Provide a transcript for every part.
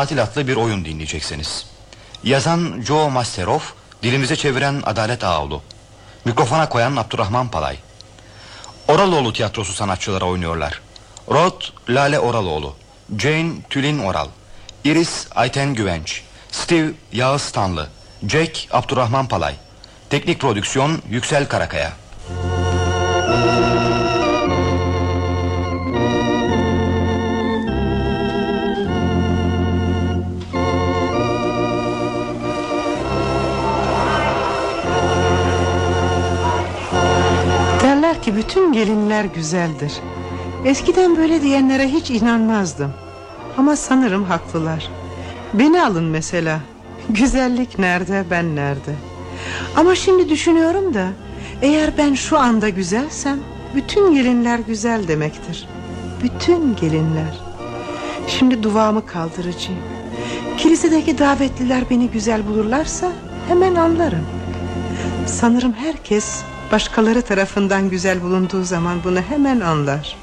tatil adlı bir oyun dinleyeceksiniz. Yazan Joe Masteroff, dilimize çeviren Adalet Ağoğlu. Mikrofona koyan Abdurrahman Palay. Oraloğlu tiyatrosu sanatçıları oynuyorlar. Rod Lale Oraloğlu, Jane Tülin Oral, Iris Ayten Güvenç, Steve Yağız Tanlı, Jack Abdurrahman Palay. Teknik prodüksiyon Yüksel Karakaya. Derler ki bütün gelinler güzeldir. Eskiden böyle diyenlere hiç inanmazdım. Ama sanırım haklılar. Beni alın mesela. Güzellik nerede ben nerede? Ama şimdi düşünüyorum da eğer ben şu anda güzelsem bütün gelinler güzel demektir. Bütün gelinler. Şimdi duvağımı kaldıracağım. Kilisedeki davetliler beni güzel bulurlarsa hemen anlarım. Sanırım herkes başkaları tarafından güzel bulunduğu zaman bunu hemen anlar.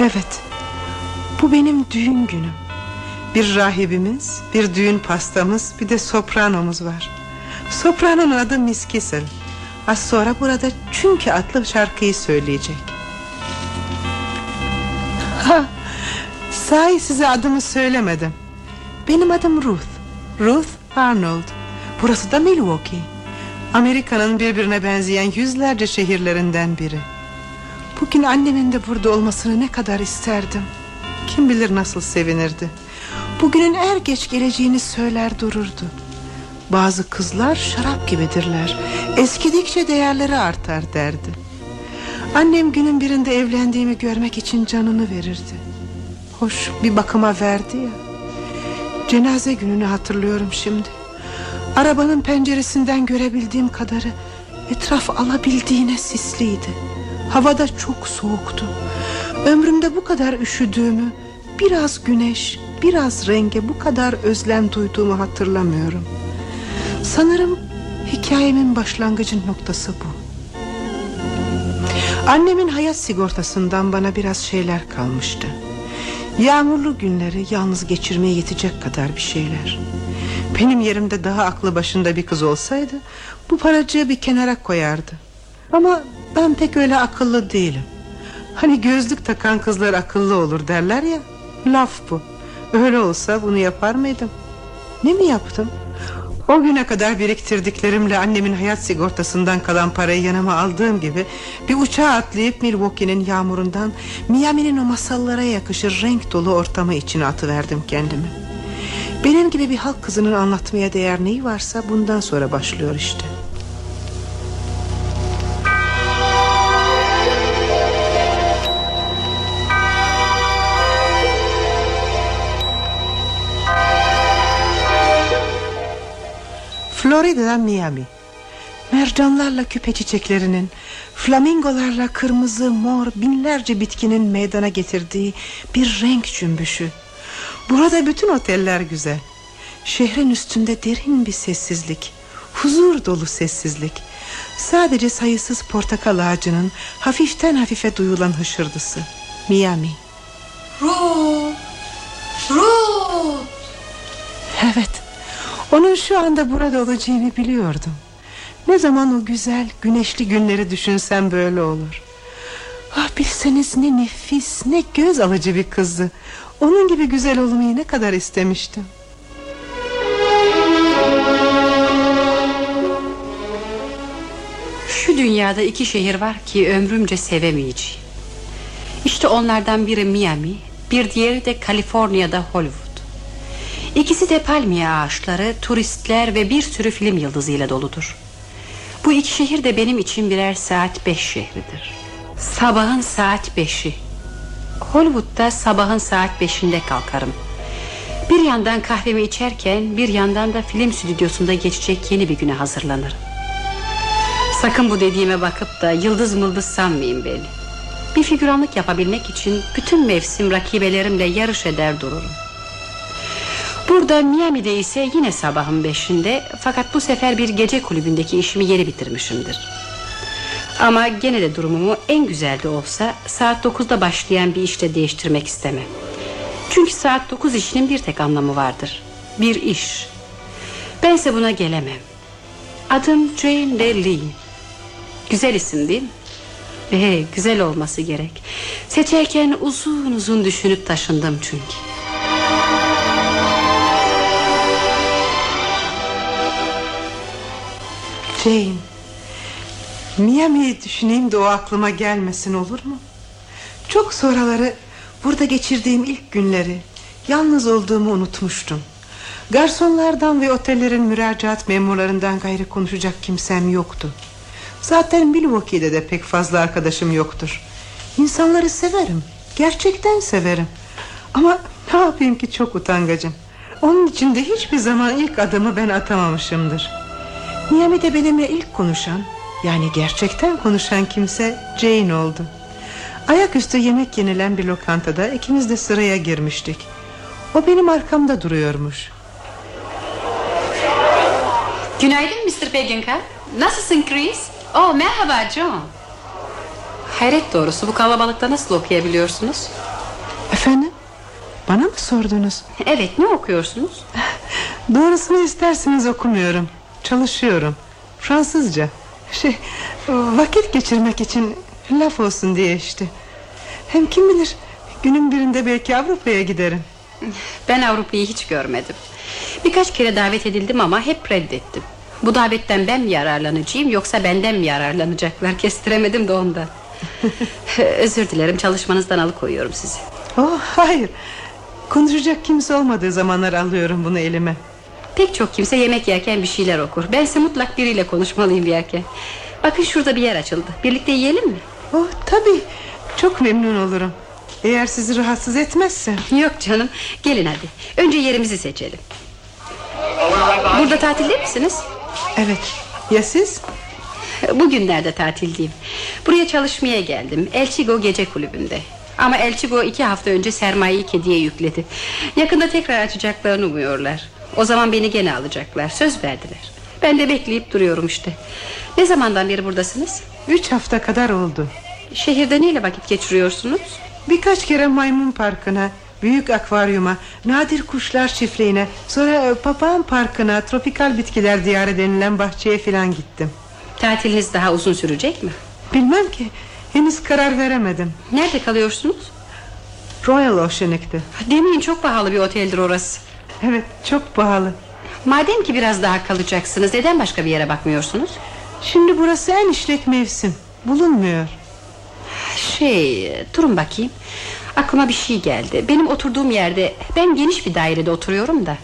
Evet. Bu benim düğün günüm. Bir rahibimiz, bir düğün pastamız, bir de sopranomuz var. Sopranonun adı Miss. Az sonra burada Çünkü adlı şarkıyı söyleyecek. Ha, sahi size adımı söylemedim. Benim adım Ruth. Ruth Arnold. Burası da Milwaukee. Amerika'nın birbirine benzeyen yüzlerce şehirlerinden biri. Bugün annemin de burada olmasını ne kadar isterdim. Kim bilir nasıl sevinirdi. Bugünün er geç geleceğini söyler dururdu. Bazı kızlar şarap gibidirler. Eskidikçe değerleri artar derdi. Annem günün birinde evlendiğimi görmek için canını verirdi. Hoş bir bakıma verdi ya. Cenaze gününü hatırlıyorum şimdi. Arabanın penceresinden görebildiğim kadarı etraf alabildiğine sisliydi. Havada çok soğuktu. Ömrümde bu kadar üşüdüğümü, biraz güneş, biraz renge bu kadar özlem duyduğumu hatırlamıyorum. Sanırım hikayemin başlangıcın noktası bu. Annemin hayat sigortasından bana biraz şeyler kalmıştı. Yağmurlu günleri yalnız geçirmeye yetecek kadar bir şeyler. Benim yerimde daha aklı başında bir kız olsaydı bu paracığı bir kenara koyardı. Ama ben pek öyle akıllı değilim. Hani gözlük takan kızlar akıllı olur derler ya. Laf bu. Öyle olsa bunu yapar mıydım? Ne mi yaptım? O güne kadar biriktirdiklerimle annemin hayat sigortasından kalan parayı yanıma aldığım gibi bir uçağa atlayıp Milwaukee'nin yağmurundan Miami'nin o masallara yakışır renk dolu ortamı içine atıverdim kendimi. Benim gibi bir halk kızının anlatmaya değer neyi varsa bundan sonra başlıyor işte. Florida'dan Miami. Mercanlarla küpe çiçeklerinin, flamingolarla kırmızı, mor, binlerce bitkinin meydana getirdiği bir renk cümbüşü. Burada bütün oteller güzel. Şehrin üstünde derin bir sessizlik, huzur dolu sessizlik. Sadece sayısız portakal ağacının hafiften hafife duyulan hışırdısı. Miami. Ruth! Ruth! Evet. Onun şu anda burada olacağını biliyordum. Ne zaman o güzel güneşli günleri düşünsem böyle olur. Ah bilseniz ne nefis ne göz alıcı bir kızdı. Onun gibi güzel olmayı ne kadar istemiştim. Şu dünyada iki şehir var ki ömrümce sevemeyeceğim. İşte onlardan biri Miami, bir diğeri de Kaliforniya'da Hollywood. İkisi de palmiye ağaçları, turistler ve bir sürü film yıldızıyla doludur. Bu iki şehir de benim için birer saat beş şehridir. Sabahın saat beşi. Hollywood'da sabahın saat beşinde kalkarım. Bir yandan kahvemi içerken bir yandan da film stüdyosunda geçecek yeni bir güne hazırlanırım. Sakın bu dediğime bakıp da yıldız mıldız sanmayın beni. Bir figüranlık yapabilmek için bütün mevsim rakibelerimle yarış eder dururum. Burada Miami'de ise yine sabahın beşinde Fakat bu sefer bir gece kulübündeki işimi yeni bitirmişimdir Ama gene de durumumu en güzel de olsa saat 9'da başlayan bir işte değiştirmek istemem. Çünkü saat 9 işinin bir tek anlamı vardır. Bir iş. Bense buna gelemem. Adım Jane de Lee. Güzel isim değil mi? Ee, güzel olması gerek. Seçerken uzun uzun düşünüp taşındım çünkü. Jane Miami'yi düşüneyim de o aklıma gelmesin olur mu? Çok sonraları burada geçirdiğim ilk günleri Yalnız olduğumu unutmuştum. Garsonlardan ve otellerin müracaat memurlarından gayrı konuşacak kimsem yoktu. Zaten Milwaukee'de de pek fazla arkadaşım yoktur. İnsanları severim Gerçekten severim. Ama ne yapayım ki çok utangacım. Onun için de hiçbir zaman ilk adımı ben atamamışımdır Miami'de benimle ilk konuşan Yani gerçekten konuşan kimse Jane oldu Ayaküstü yemek yenilen bir lokantada ikimiz de sıraya girmiştik O benim arkamda duruyormuş Günaydın Mr. Peginka Nasılsın Chris? Oh merhaba John Hayret doğrusu bu kalabalıkta nasıl okuyabiliyorsunuz? Efendim? Bana mı sordunuz? Evet ne okuyorsunuz? Doğrusunu isterseniz okumuyorum Çalışıyorum. Fransızca. Şey vakit geçirmek için Laf olsun diye işte. Hem kim bilir Günün birinde belki Avrupa'ya giderim. Ben Avrupa'yı hiç görmedim. Birkaç kere davet edildim ama hep reddettim. Bu davetten ben mi yararlanacağım Yoksa benden mi yararlanacaklar? Kestiremedim de ondan. Özür dilerim çalışmanızdan alıkoyuyorum sizi. Oh hayır. Konuşacak kimse olmadığı zamanlar alıyorum bunu elime Pek çok kimse yemek yerken bir şeyler okur. Bense mutlak biriyle konuşmalıyım yerken Bakın şurada bir yer açıldı. Birlikte yiyelim mi? Oh tabi çok memnun olurum. Eğer sizi rahatsız etmezse. Yok canım. Gelin hadi. Önce yerimizi seçelim. Burada tatilde misiniz? Evet. Ya siz? Bugünlerde tatildeyim? Buraya çalışmaya geldim. Elçigo gece kulübünde. Ama Elçigo iki hafta önce sermayeyi kediye yükledi. Yakında tekrar açacaklarını umuyorlar O zaman beni gene alacaklar. Söz verdiler. Ben de bekleyip duruyorum işte. Ne zamandan beri buradasınız? Üç hafta kadar oldu. Şehirde neyle vakit geçiriyorsunuz? Birkaç kere maymun parkına Büyük akvaryuma Nadir kuşlar çiftliğine Sonra papağan parkına Tropikal bitkiler diyarı denilen bahçeye filan gittim. Tatiliniz daha uzun sürecek mi? Bilmem ki. Henüz karar veremedim. Nerede kalıyorsunuz? Royal Oceanic'ti Demeyin çok pahalı bir oteldir orası Evet çok pahalı. Madem ki biraz daha kalacaksınız Neden başka bir yere bakmıyorsunuz? Şimdi burası en işlek mevsim. Bulunmuyor. Şey durun bakayım. Aklıma bir şey geldi. Benim oturduğum yerde Ben geniş bir dairede oturuyorum da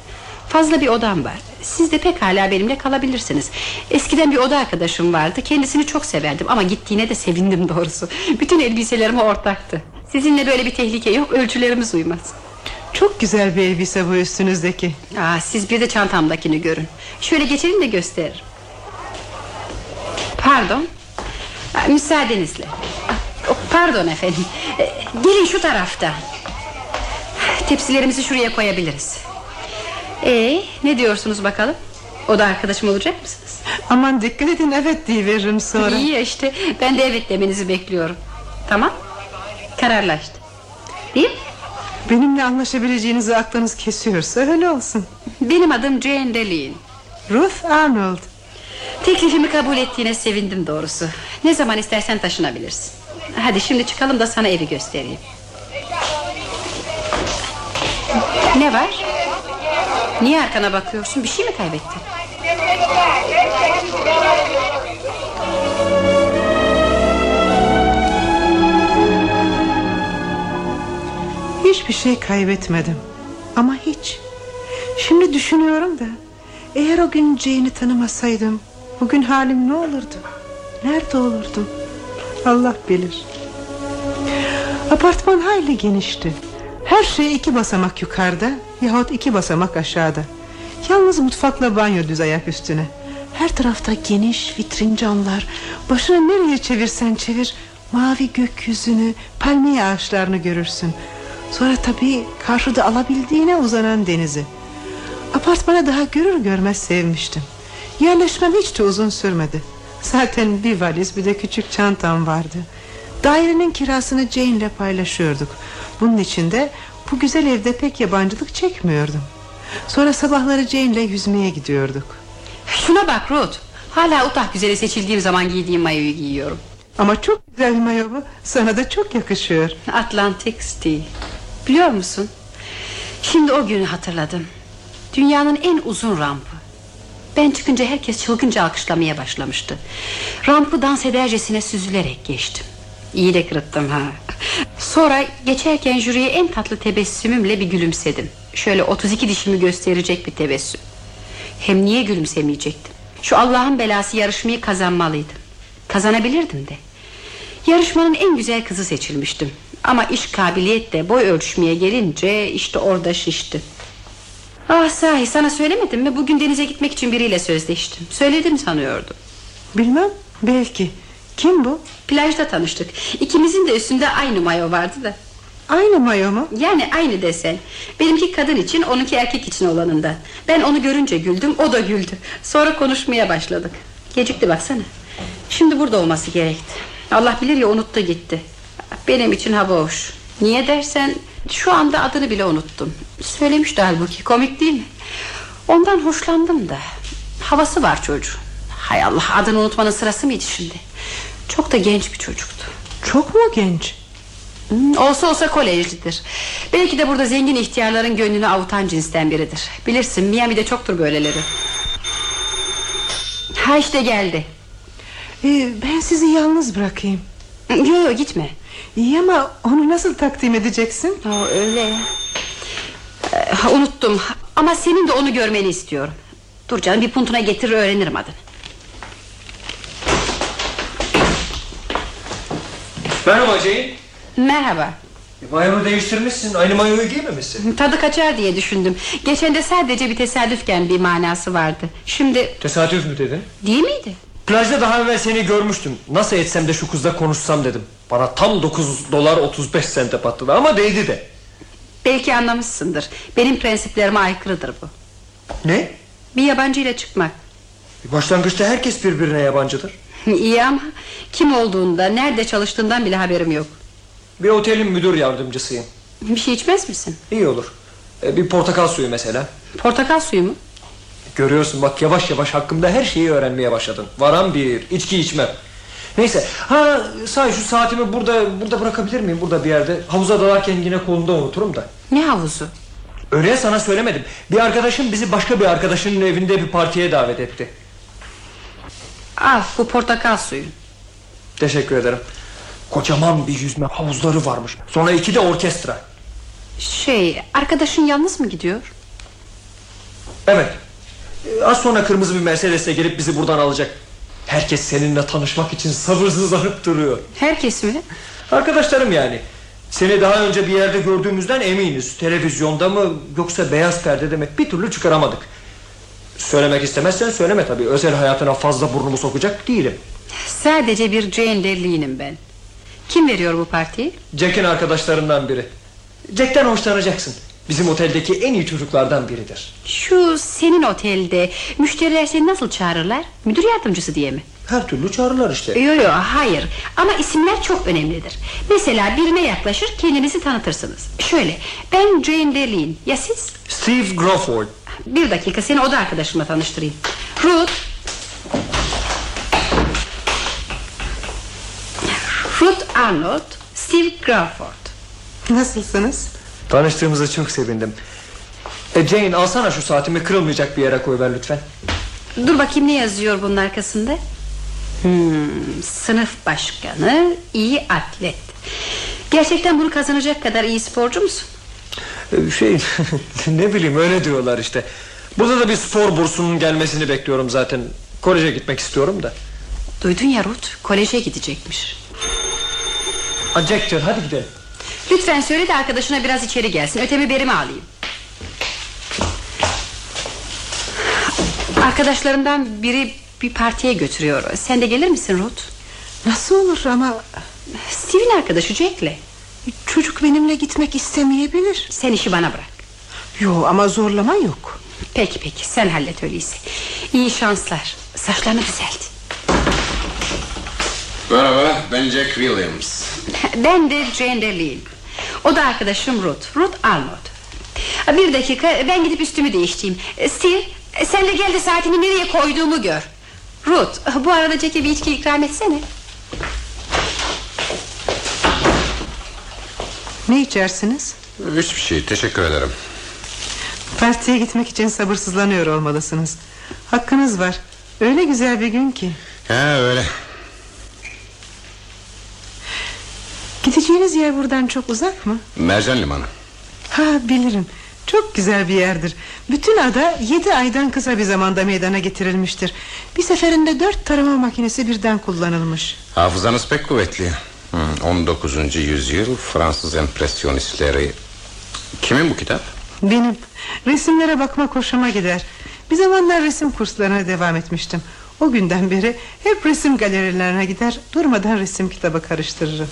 Fazla bir odam var. Siz de pekala benimle kalabilirsiniz. Eskiden bir oda arkadaşım vardı Kendisini çok severdim ama gittiğine de sevindim doğrusu. Bütün elbiselerime ortaktı. Sizinle böyle bir tehlike yok ölçülerimiz uymaz Çok güzel bir elbise bu üstünüzdeki. Aa, Siz bir de çantamdakini görün. Şöyle geçelim de gösteririm. Pardon. Aa, Müsaadenizle. Oh, Pardon efendim. Ee, Gelin şu tarafta. Tepsilerimizi şuraya koyabiliriz. Ee, ne diyorsunuz bakalım? O da arkadaşım olacak mısınız? Aman dikkat edin evet diye veririm sonra. İyi işte. Ben de evet demenizi bekliyorum. Tamam. Kararlaştı. Değil mi Benimle anlaşabileceğinizi aklınız kesiyorsa öyle olsun Benim adım Jane Delein Ruth Arnold Teklifimi kabul ettiğine sevindim doğrusu Ne zaman istersen taşınabilirsin Hadi şimdi çıkalım da sana evi göstereyim Ne var? Niye arkana bakıyorsun? Bir şey mi kaybettin? Hiçbir şey kaybetmedim. Ama hiç. Şimdi düşünüyorum da Eğer o gün Jane'i tanımasaydım Bugün halim ne olurdu? Nerede olurdum? Allah bilir. Apartman hayli genişti. Her şey iki basamak yukarıda Yahut iki basamak aşağıda. Yalnız mutfakla banyo düz ayak üstüne. Her tarafta geniş vitrin camlar. Başını nereye çevirsen çevir Mavi gökyüzünü Palmiye ağaçlarını görürsün Sonra tabii karşıda alabildiğine uzanan denizi Apartmana daha görür görmez sevmiştim Yerleşmem hiç de uzun sürmedi Zaten bir valiz bir de küçük çantam vardı. Dairenin kirasını Jane'le paylaşıyorduk. Bunun için de bu güzel evde pek yabancılık çekmiyordum. Sonra sabahları Jane'le yüzmeye gidiyorduk. Şuna bak Ruth. Hala Utah güzeli seçildiğim zaman giydiğim mayoyu giyiyorum. Ama çok güzel mayo bu. Sana da çok yakışıyor. Atlantic Steel. Biliyor musun? Şimdi o günü hatırladım. Dünyanın en uzun rampı. Ben çıkınca herkes çılgınca alkışlamaya başlamıştı. Rampı dans edercesine süzülerek geçtim. İyi de kırıttım ha. Sonra geçerken jüriye en tatlı tebessümümle bir gülümsedim. Şöyle 32 dişimi gösterecek bir tebessüm. Hem niye gülümsemeyecektim? Şu Allah'ın belası yarışmayı kazanmalıydım. Kazanabilirdim de. Yarışmanın en güzel kızı seçilmiştim. Ama iş kabiliyet de boy ölçmeye gelince işte orada şişti. Ah sahi sana söylemedim mi? Bugün denize gitmek için biriyle sözleştim. Söyledim sanıyordum. Bilmem belki. Kim bu? Plajda tanıştık. İkimizin de üstünde aynı mayo vardı da. Aynı mayo mu? Yani aynı desen. Benimki kadın için, onunki erkek için olanında. Ben onu görünce güldüm, o da güldü. Sonra konuşmaya başladık. Gecikti baksana. Şimdi burada olması gerekti. Allah bilir ya unuttu gitti. Benim için hava hoş. Niye dersen şu anda adını bile unuttum. Söylemişti halbuki komik değil mi? Ondan hoşlandım da. Havası var çocuğun. Hay Allah adını unutmanın sırası mıydı şimdi? Çok da genç bir çocuktu. Çok mu genç? Hmm, Olsa olsa kolejlidir Belki de burada zengin ihtiyarların gönlünü avutan cinsten biridir Bilirsin Miami'de çoktur böyleleri Ha işte geldi Ee, ben sizi yalnız bırakayım. Yok yok gitme İyi ama onu nasıl takdim edeceksin? Aa, Öyle Ee, Unuttum ama senin de onu görmeni istiyorum Dur canım bir puntuna getirir öğrenirim adını Merhaba Jane. Merhaba Mayomu değiştirmişsin. Aynı mayoyu giymemişsin. Tadı kaçar diye düşündüm Geçen de sadece bir tesadüfken bir manası vardı Şimdi Tesadüf mü dedin? değil miydi? Plajda daha evvel seni görmüştüm. Nasıl etsem de şu kızla konuşsam dedim. Bana tam 9 dolar 35 sente patladı ama değdi de. Belki anlamışsındır Benim prensiplerime aykırıdır bu Ne? Bir yabancı ile çıkmak Başlangıçta herkes birbirine yabancıdır. İyi ama kim olduğunda nerede çalıştığından bile haberim yok Bir otelin müdür yardımcısıyım. Bir şey içmez misin? İyi olur. E, Bir portakal suyu mesela. Portakal suyu mu? Görüyorsun bak yavaş yavaş hakkımda her şeyi öğrenmeye başladın. Varan bir, içki içmem. Neyse, ha sahi şu saatimi burada burada bırakabilir miyim? Burada bir yerde. Havuza dalarken yine kolumda unuturum da. Ne havuzu? Öyle sana söylemedim. Bir arkadaşım bizi başka bir arkadaşının evinde bir partiye davet etti. Al bu portakal suyu Teşekkür ederim. Kocaman bir yüzme havuzları varmış. Sonra iki de orkestra. Şey arkadaşın yalnız mı gidiyor? Evet. Ee, Az sonra kırmızı bir Mercedes'le gelip bizi buradan alacak. Herkes seninle tanışmak için sabırsızlanıp duruyor. Herkes mi? Arkadaşlarım yani. Seni daha önce bir yerde gördüğümüzden eminiz. Televizyonda mı yoksa beyaz perdede mi bir türlü çıkaramadık. Söylemek istemezsen söyleme tabii. Özel hayatına fazla burnumu sokacak değilim. Sadece bir Jane Derli'nim ben Kim veriyor bu partiyi? Jack'in arkadaşlarından biri. Jack'ten hoşlanacaksın. Bizim oteldeki en iyi çocuklardan biridir. Şu senin otelde Müşteriler seni nasıl çağırırlar? Müdür yardımcısı diye mi? Her türlü çağrılar işte. Yok yok hayır Ama isimler çok önemlidir Mesela birine yaklaşır kendinizi tanıtırsınız Şöyle ben Jane Derli'yim Ya siz? Steve Crawford. Bir dakika seni oda arkadaşımla tanıştırayım Ruth Ruth Arnold Steve Crawford Nasılsınız? Tanıştığımıza çok sevindim. E Jane alsana şu saatimi kırılmayacak bir yere koy ver lütfen. Dur bakayım ne yazıyor bunun arkasında hmm, Sınıf başkanı iyi atlet Gerçekten bunu kazanacak kadar iyi sporcu musun? E, Şey ne bileyim öyle diyorlar işte. Burada da bir spor bursunun gelmesini bekliyorum zaten. Koleje gitmek istiyorum da. Duydun ya Ruth koleje gidecekmiş Ha Jack'tir hadi gidelim. Lütfen söyle de arkadaşına biraz içeri gelsin. Ötemi berimi alayım. Arkadaşlarından biri bir partiye götürüyor. Sen de gelir misin Ruth? Nasıl olur ama? Steve'in arkadaşı Jack'le. Çocuk benimle gitmek istemeyebilir. Sen işi bana bırak. Yo ama zorlama yok. Peki peki. Sen hallet öyleyse. İyi şanslar. Saçlarını düzelt. Merhaba ben Jack Williams. Ben de Jane Deline. O da arkadaşım Ruth. Ruth Arnold. Bir dakika ben gidip üstümü değiştireyim. Steve sen de gel de saatini nereye koyduğumu gör. Ruth bu arada Jack'e bir içki ikram etsene. Ne içersiniz? Hiçbir şey teşekkür ederim Partiye gitmek için sabırsızlanıyor olmalısınız. Hakkınız var. Öyle güzel bir gün ki. Ha öyle Gideceğiniz yer buradan çok uzak mı? Mercan Limanı Ha bilirim. Çok güzel bir yerdir. Bütün ada yedi aydan kısa bir zamanda meydana getirilmiştir. Bir seferinde dört tarama makinesi birden kullanılmış. Hafızanız pek kuvvetli Hı, 19. yüzyıl Fransız empresyonistleri Kimin bu kitap? Benim resimlere bakmak hoşuma gider. Bir zamanlar resim kurslarına devam etmiştim. O günden beri hep resim galerilerine gider durmadan resim kitabı karıştırırım.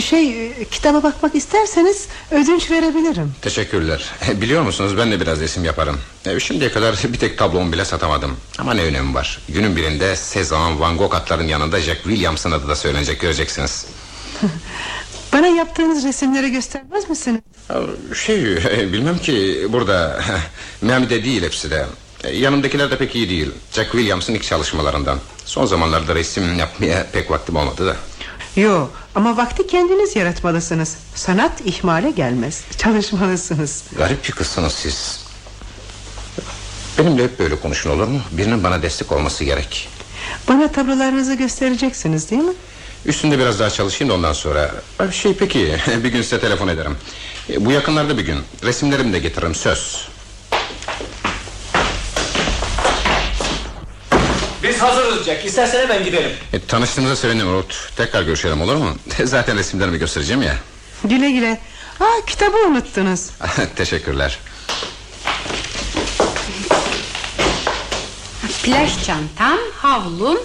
Şey e, kitaba bakmak isterseniz ödünç verebilirim. Teşekkürler. Biliyor musunuz ben de biraz resim yaparım. E, Şimdiye kadar bir tek tablomu bile satamadım. Ama ne önemi var? Günün birinde Cezanne Van Gogh atların yanında Jack Williams'ın adı da söylenecek göreceksiniz. Bana yaptığınız resimleri göstermez misiniz? Şey e, bilmem ki burada Miami'de değil hepsi de. E, Yanımdakiler de pek iyi değil. Jack Williams'ın ilk çalışmalarından. Son zamanlarda resim yapmaya pek vaktim olmadı da. Yo ama vakti kendiniz yaratmalısınız. Sanat ihmale gelmez. Çalışmalısınız. Garip bir kızsınız siz Benimle hep böyle konuşun olur mu Birinin bana destek olması gerek Bana tablolarınızı göstereceksiniz değil mi? Üstünde biraz daha çalışayım da ondan sonra Şey peki bir gün size telefon ederim E, Bu yakınlarda bir gün Resimlerimi de getiririm söz Jack istersen hemen gidelim e, Tanıştığımıza sevindim Ruth Tekrar görüşelim olur mu Zaten resimlerimi göstereceğim ya Güle güle. Aa kitabı unuttunuz. Teşekkürler Plaj çantam, havlum.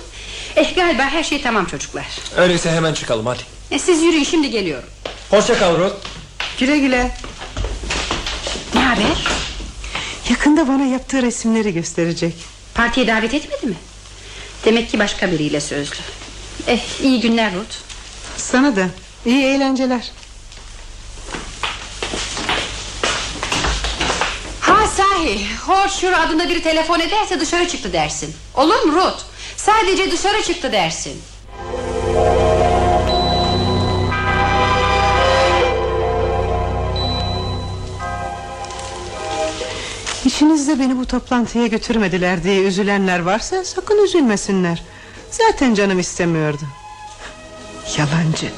Eh galiba her şey tamam çocuklar. Öyleyse hemen çıkalım hadi E, siz yürüyün şimdi geliyorum. Hoşça kal Ruth Güle güle. Ne haber? Yakında bana yaptığı resimleri gösterecek. Partiye davet etmedi mi? Demek ki başka biriyle sözlü. Eh iyi günler Ruth. Sana da iyi eğlenceler. Ha sahi Horseshoe adında biri telefon ederse dışarı çıktı dersin Olur mu Ruth Sadece dışarı çıktı dersin İşinizde beni bu toplantıya götürmediler diye üzülenler varsa sakın üzülmesinler. Zaten canım istemiyordu. Yalancı.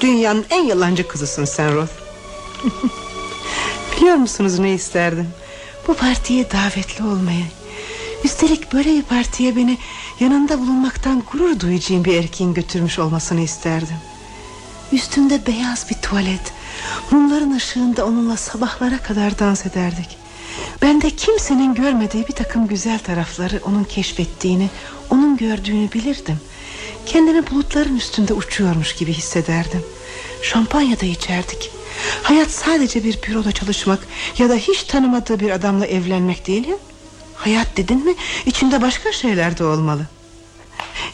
Dünyanın en yalancı kızısın sen Ruth. Biliyor musunuz ne isterdim? Bu partiye davetli olmayı. Üstelik böyle bir partiye beni yanında bulunmaktan gurur duyacağım bir erkeğin götürmüş olmasını isterdim. Üstünde beyaz bir tuvalet. Mumların ışığında onunla sabahlara kadar dans ederdik. Ben de kimsenin görmediği bir takım güzel tarafları onun keşfettiğini, onun gördüğünü bilirdim. Kendimi bulutların üstünde uçuyormuş gibi hissederdim. Şampanya da içerdik. Hayat sadece bir büroda çalışmak ya da hiç tanımadığı bir adamla evlenmek değil ya. Hayat dedin mi içinde başka şeyler de olmalı.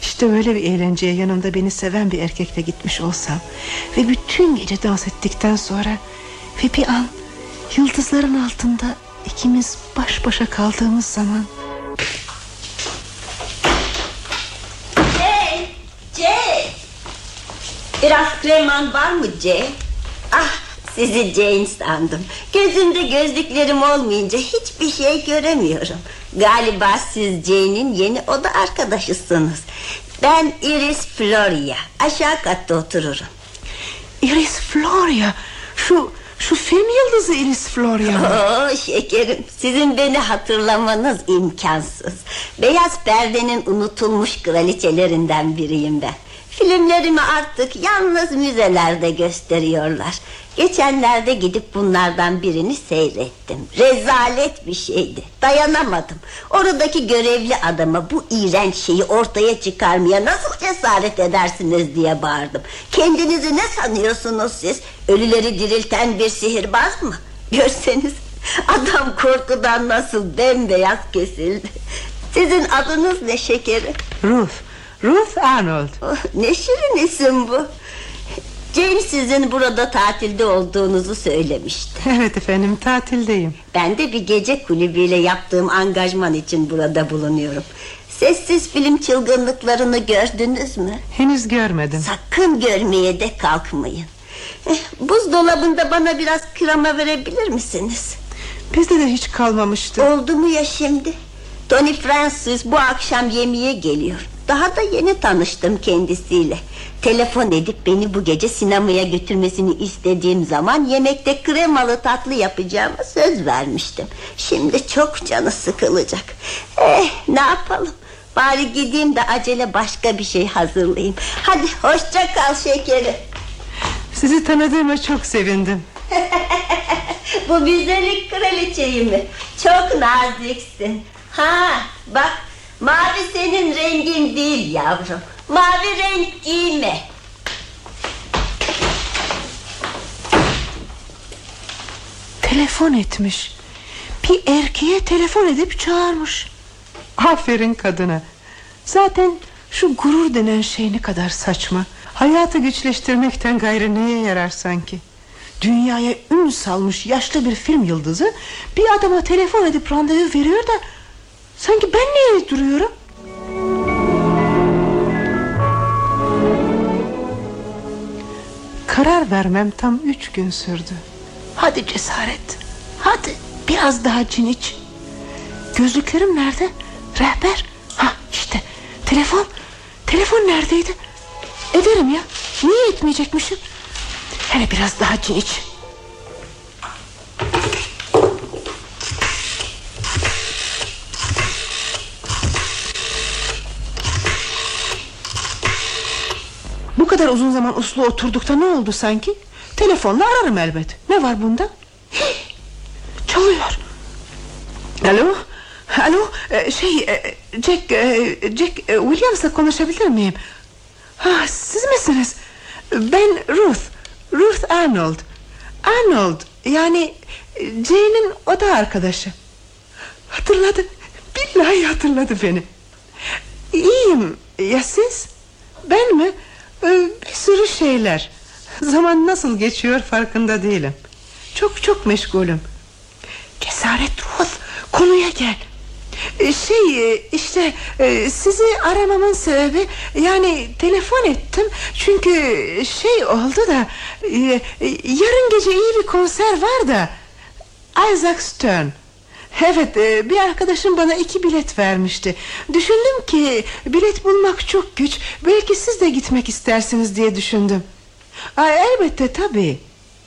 İşte öyle bir eğlenceye yanımda beni seven bir erkekle gitmiş olsam ve bütün gece dans ettikten sonra ve bir an yıldızların altında ikimiz baş başa kaldığımız zaman Hey, Jane. Biraz kreman var mı Jane? Ah, sizi Jane sandım. Gözümde gözlüklerim olmayınca hiçbir şey göremiyorum. Galiba siz Jane'in yeni oda arkadaşısınız. Ben Iris Floria. Aşağı katta otururum. Iris Floria şu şu film yıldızı Iris Floria mı? Oo şekerim sizin beni hatırlamanız imkansız Beyaz perdenin unutulmuş kraliçelerinden biriyim ben Filmlerimi artık yalnız müzelerde gösteriyorlar. Geçenlerde gidip bunlardan birini seyrettim. Rezalet bir şeydi. Dayanamadım. Oradaki görevli adama bu iğrenç şeyi ortaya çıkarmaya nasıl cesaret edersiniz diye bağırdım. Kendinizi ne sanıyorsunuz siz? Ölüleri dirilten bir sihirbaz mı? Görseniz. Adam korkudan nasıl bembeyaz kesildi. Sizin adınız ne şekerim? Ruth Ruth Arnold. Oh, ne şirin isim bu. James sizin burada tatilde olduğunuzu söylemişti. Evet efendim tatildeyim. Ben de bir gece kulübüyle yaptığım angajman için burada bulunuyorum. Sessiz film çılgınlıklarını gördünüz mü? Henüz görmedim. Sakın görmeye de kalkmayın. Eh, buzdolabında bana biraz krema verebilir misiniz? Bizde de hiç kalmamıştı. Oldu mu ya şimdi? Tony Francis bu akşam yemeğe geliyor. Daha da yeni tanıştım kendisiyle. Telefon edip beni bu gece sinemaya götürmesini istediğim zaman yemekte kremalı tatlı yapacağıma söz vermiştim. Şimdi çok canı sıkılacak. Eh ne yapalım? Bari gideyim de acele başka bir şey hazırlayayım. Hadi hoşça kal şekerim. Sizi tanıdığıma çok sevindim. Bu güzellik kraliçeyi mi? Çok naziksin. Ha bak mavi senin rengin değil yavrum. Mavi renk giyme. Telefon etmiş. Bir erkeğe telefon edip çağırmış. Aferin kadına. Zaten şu gurur denen şey ne kadar saçma. Hayatı güçleştirmekten gayrı neye yarar sanki? Dünyaya ün salmış yaşlı bir film yıldızı bir adama telefon edip randevu veriyor da sanki ben niye duruyorum? Karar vermem tam üç gün sürdü. Hadi cesaret. Hadi biraz daha cin iç. Gözlüklerim nerede? Rehber. Ha işte telefon. Telefon neredeydi? Ederim ya. Niye etmeyecekmişim? Hele biraz daha cin iç. Bu kadar uzun zaman uslu oturdukta ne oldu sanki? Telefonla ararım elbet. Ne var bunda? Çalıyor. Alo? Alo? Ee, şey, e, Jack, e, Jack e, Williams'la konuşabilir miyim? Ha, siz misiniz? Ben Ruth. Ruth Arnold. Arnold, yani e, Jane'in o da arkadaşı. Hatırladı. Billahi hatırladı beni. İyiyim. Ya siz? Ben mi? Ee, Bir sürü şeyler. Zaman nasıl geçiyor farkında değilim. Çok çok meşgulüm. Cesaret Ruth. Konuya gel. Ee, Şey e, işte e, sizi aramamın sebebi yani telefon ettim çünkü şey oldu da e, yarın gece iyi bir konser var da Isaac Stern Evet e, bir arkadaşım bana iki bilet vermişti. Düşündüm ki bilet bulmak çok güç. Belki siz de gitmek istersiniz diye düşündüm. Aa, Elbette tabii.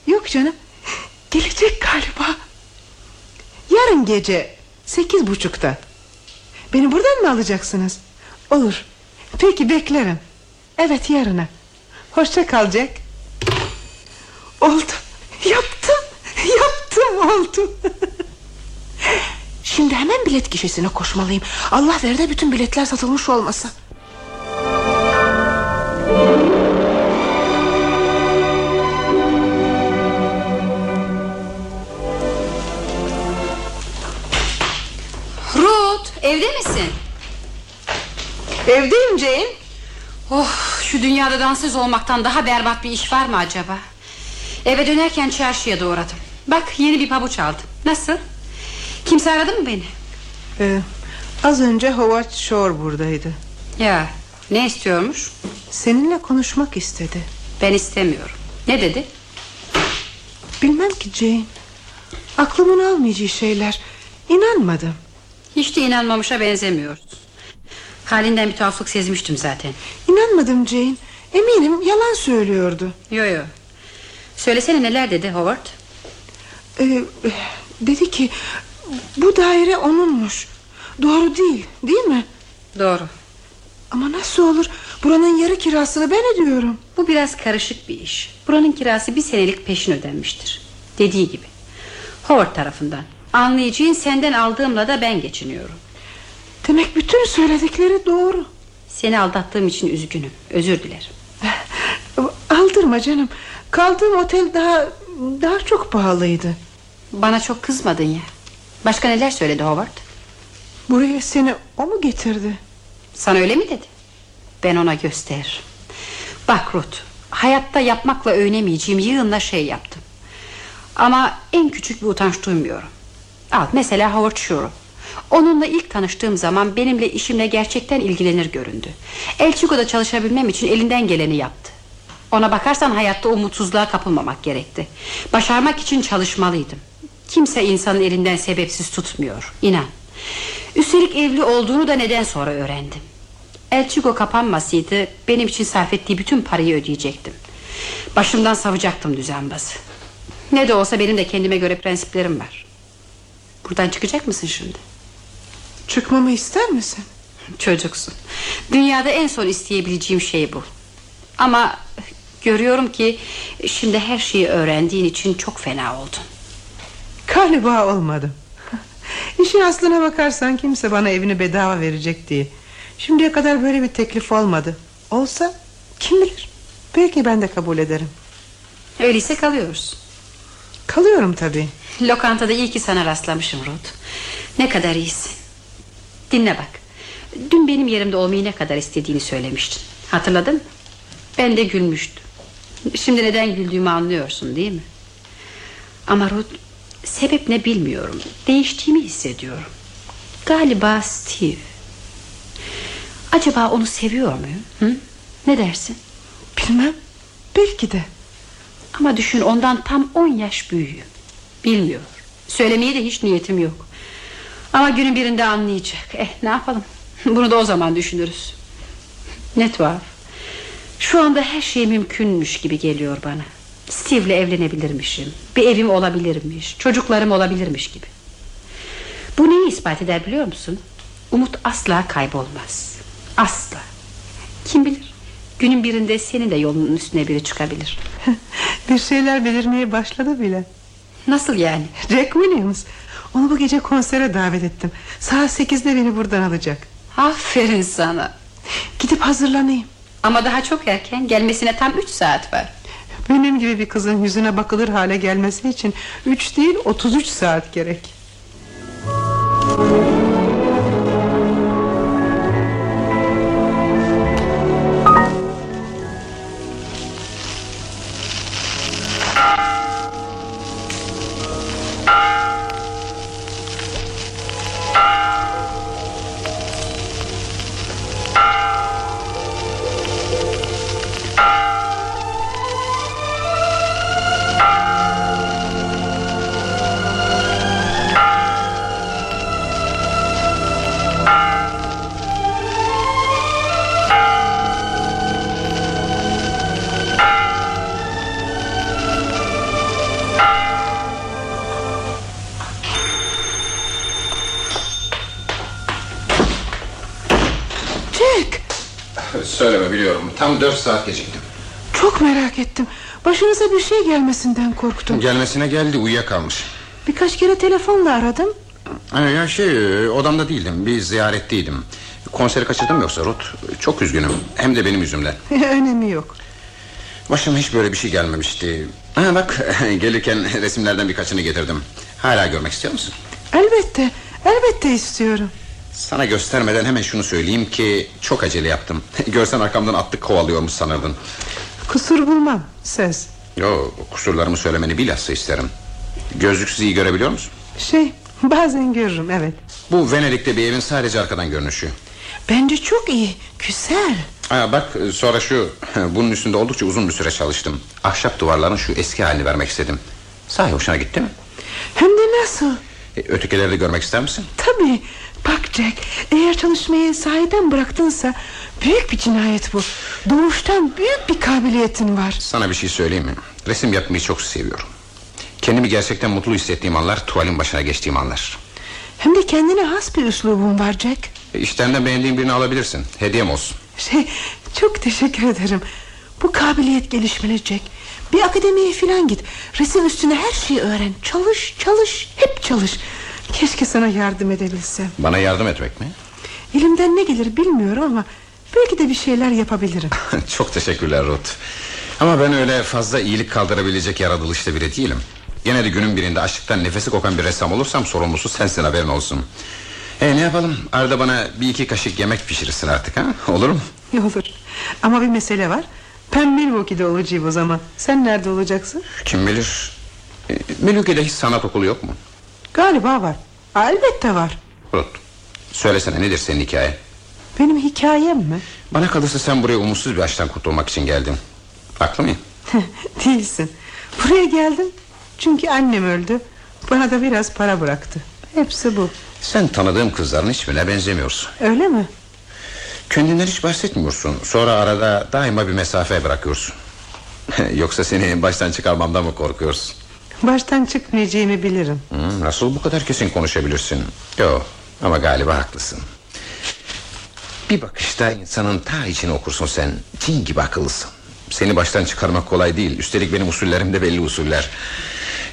Yok canım Gelecek galiba. Yarın gece sekiz buçukta. Beni buradan mı alacaksınız? Olur. Peki beklerim. Evet yarına. Hoşça kal Jack Oldu Yaptım. Yaptım oldu Şimdi hemen bilet gişesine koşmalıyım Allah ver de bütün biletler satılmış olmasa Ruth evde misin? Evdeyim Jane Oh şu dünyada dansöz olmaktan daha berbat bir iş var mı acaba? Eve dönerken çarşıya da uğradım. Bak yeni bir pabuç aldım. Nasıl? Kimse aradı mı beni? Ee, Az önce Howard Shore buradaydı Ya ne istiyormuş? Seninle konuşmak istedi Ben istemiyorum. Ne dedi? Bilmem ki Jane Aklımın almayacağı şeyler İnanmadım Hiç de inanmamışa benzemiyor. Halinden bir tuhaflık sezmiştim zaten. İnanmadım Jane Eminim yalan söylüyordu Yo yo. Söylesene neler dedi Howard? Ee, Dedi ki Bu daire onunmuş Doğru değil değil mi Doğru. Ama nasıl olur Buranın yarı kirasını ben ödüyorum Bu biraz karışık bir iş. Buranın kirası bir senelik peşin ödenmiştir. Dediği gibi. Howard tarafından. Anlayacağın senden aldığımla da ben geçiniyorum. Demek bütün söyledikleri doğru Seni aldattığım için üzgünüm. Özür dilerim. Aldırma canım Kaldığım otel daha daha çok pahalıydı Bana çok kızmadın ya. Başka neler söyledi Howard? Buraya seni o mu getirdi Sana öyle mi dedi? Ben ona gösteririm. Bak Ruth, hayatta yapmakla övünemeyeceğim yığınla şey yaptım. Ama en küçük bir utanç duymuyorum. Al mesela Howard Shore. Onunla ilk tanıştığım zaman benimle işimle gerçekten ilgilenir göründü. El Chico'da çalışabilmem için elinden geleni yaptı. Ona bakarsan hayatta umutsuzluğa kapılmamak gerekti. Başarmak için çalışmalıydım. Kimse insanın elinden sebepsiz tutmuyor. İnan. Üstelik evli olduğunu da neden sonra öğrendim. El Chico kapanmasaydı benim için sarf ettiği bütün parayı ödeyecektim. Başımdan savacaktım düzenbazı. Ne de olsa benim de kendime göre prensiplerim var. Buradan çıkacak mısın şimdi? Çıkmamı ister misin? Çocuksun. Dünyada en son isteyebileceğim şey bu. Ama görüyorum ki şimdi her şeyi öğrendiğin için çok fena oldun. Galiba olmadım. İşin aslına bakarsan kimse bana evini bedava verecek diye. Şimdiye kadar böyle bir teklif olmadı. Olsa kim bilir? Belki ben de kabul ederim. Öyleyse kalıyoruz. Kalıyorum tabii. Lokantada iyi ki sana rastlamışım Ruth. Ne kadar iyisin. Dinle bak. Dün benim yerimde olmayı ne kadar istediğini söylemiştin. Hatırladın mı? Ben de gülmüştüm. Şimdi neden güldüğümü anlıyorsun değil mi? Ama Ruth sebep ne bilmiyorum. Değiştiğimi hissediyorum. Galiba Steve. Acaba onu seviyor muyum? Hı? Ne dersin? Bilmem. Belki de. Ama düşün ondan tam on yaş büyüğüm. Bilmiyor. Söylemeye de hiç niyetim yok. Ama günün birinde anlayacak. Eh ne yapalım? Bunu da o zaman düşünürüz. Ne tuhaf. Şu anda her şey mümkünmüş gibi geliyor bana. Steve'le evlenebilirmişim. Bir evim olabilirmiş. Çocuklarım olabilirmiş gibi. Bu neyi ispat eder biliyor musun? Umut asla kaybolmaz. Asla. Kim bilir? Günün birinde senin de yolunun üstüne biri çıkabilir. bir şeyler belirmeye başladı bile. Nasıl yani? Jack Williams. Onu bu gece konsere davet ettim. Saat sekizde beni buradan alacak. Aferin sana. Gidip hazırlanayım. Ama daha çok erken gelmesine tam üç saat var. Benim gibi bir kızın yüzüne bakılır hale gelmesi için üç değil otuz üç saat gerek. Söyleme biliyorum tam dört saat geciktim çok merak ettim. Başınıza bir şey gelmesinden korktum. Gelmesine geldi uyuyakalmış Birkaç kere telefonla aradım. Ha, Ya şey odamda değildim bir ziyaretteydim Konseri kaçırdım yoksa Ruth Çok üzgünüm hem de benim yüzümden Önemi yok. Başıma hiç böyle bir şey gelmemişti ha, Bak gelirken resimlerden birkaçını getirdim Hala görmek istiyor musun? Elbette, elbette istiyorum. Sana göstermeden hemen şunu söyleyeyim ki Çok acele yaptım Görsen arkamdan atlık kovalıyormuş sanırdın Kusur bulmam, söz. Yo, kusurlarımı söylemeni bilhassa isterim Gözlüksüz iyi görebiliyor musun? Şey, bazen görürüm, evet. Bu Venedik'te bir evin sadece arkadan görünüşü Bence çok iyi, güzel. Ha, bak sonra şu Bunun üstünde oldukça uzun bir süre çalıştım Ahşap duvarların şu eski halini vermek istedim Sahi hoşuna gitti mi? Hem de nasıl? E, ötekileri de görmek ister misin? Tabii. Bak Jack, eğer çalışmayı sahiden bıraktınsa... ...büyük bir cinayet bu. Doğuştan büyük bir kabiliyetin var. Sana bir şey söyleyeyim mi? Resim yapmayı çok seviyorum Kendimi gerçekten mutlu hissettiğim anlar Tuvalin başına geçtiğim anlar Hem de kendine has bir üslubun var Jack. e, İşlerinden beğendiğin birini alabilirsin Hediyem olsun Şey, çok teşekkür ederim. Bu kabiliyet gelişmeli Jack. Bir akademiye filan git. Resim üstüne her şeyi öğren. Çalış, çalış, hep çalış. Keşke sana yardım edebilsem. Bana yardım etmek mi? Elimden ne gelir bilmiyorum ama... ...belki de bir şeyler yapabilirim. Çok teşekkürler Ruth Ama ben öyle fazla iyilik kaldırabilecek yaratılışta biri değilim Gene de günün birinde aşktan nefesi kokan bir ressam olursam Sorumlusu sensin haberin olsun E ne yapalım arada bana bir iki kaşık yemek pişirirsin artık ha olur mu? Olur. Ama bir mesele var. Ben Milwaukee'de olacağım o zaman. Sen nerede olacaksın? Kim bilir e, Milwaukee'de hiç sanat okulu yok mu? Galiba var. Elbette var. Ruth söylesene nedir senin hikaye? Benim hikayem mi? Bana kalırsa sen buraya umutsuz bir açtan kurtulmak için geldin. Haklı mıyım? Değilsin. Buraya geldim. Çünkü annem öldü. Bana da biraz para bıraktı. Hepsi bu. Sen tanıdığım kızların hiçbirine benzemiyorsun. Öyle mi? Kendinden hiç bahsetmiyorsun. Sonra arada daima bir mesafe bırakıyorsun. Yoksa seni baştan çıkarmamdan mı korkuyorsun? Baştan çıkmayacağımı bilirim. Hmm, nasıl bu kadar kesin konuşabilirsin? Yok ama galiba haklısın. Bir bakışta insanın ta içini okursun sen. Cin gibi akıllısın. Seni baştan çıkarmak kolay değil. Üstelik benim usullerim de belli usuller.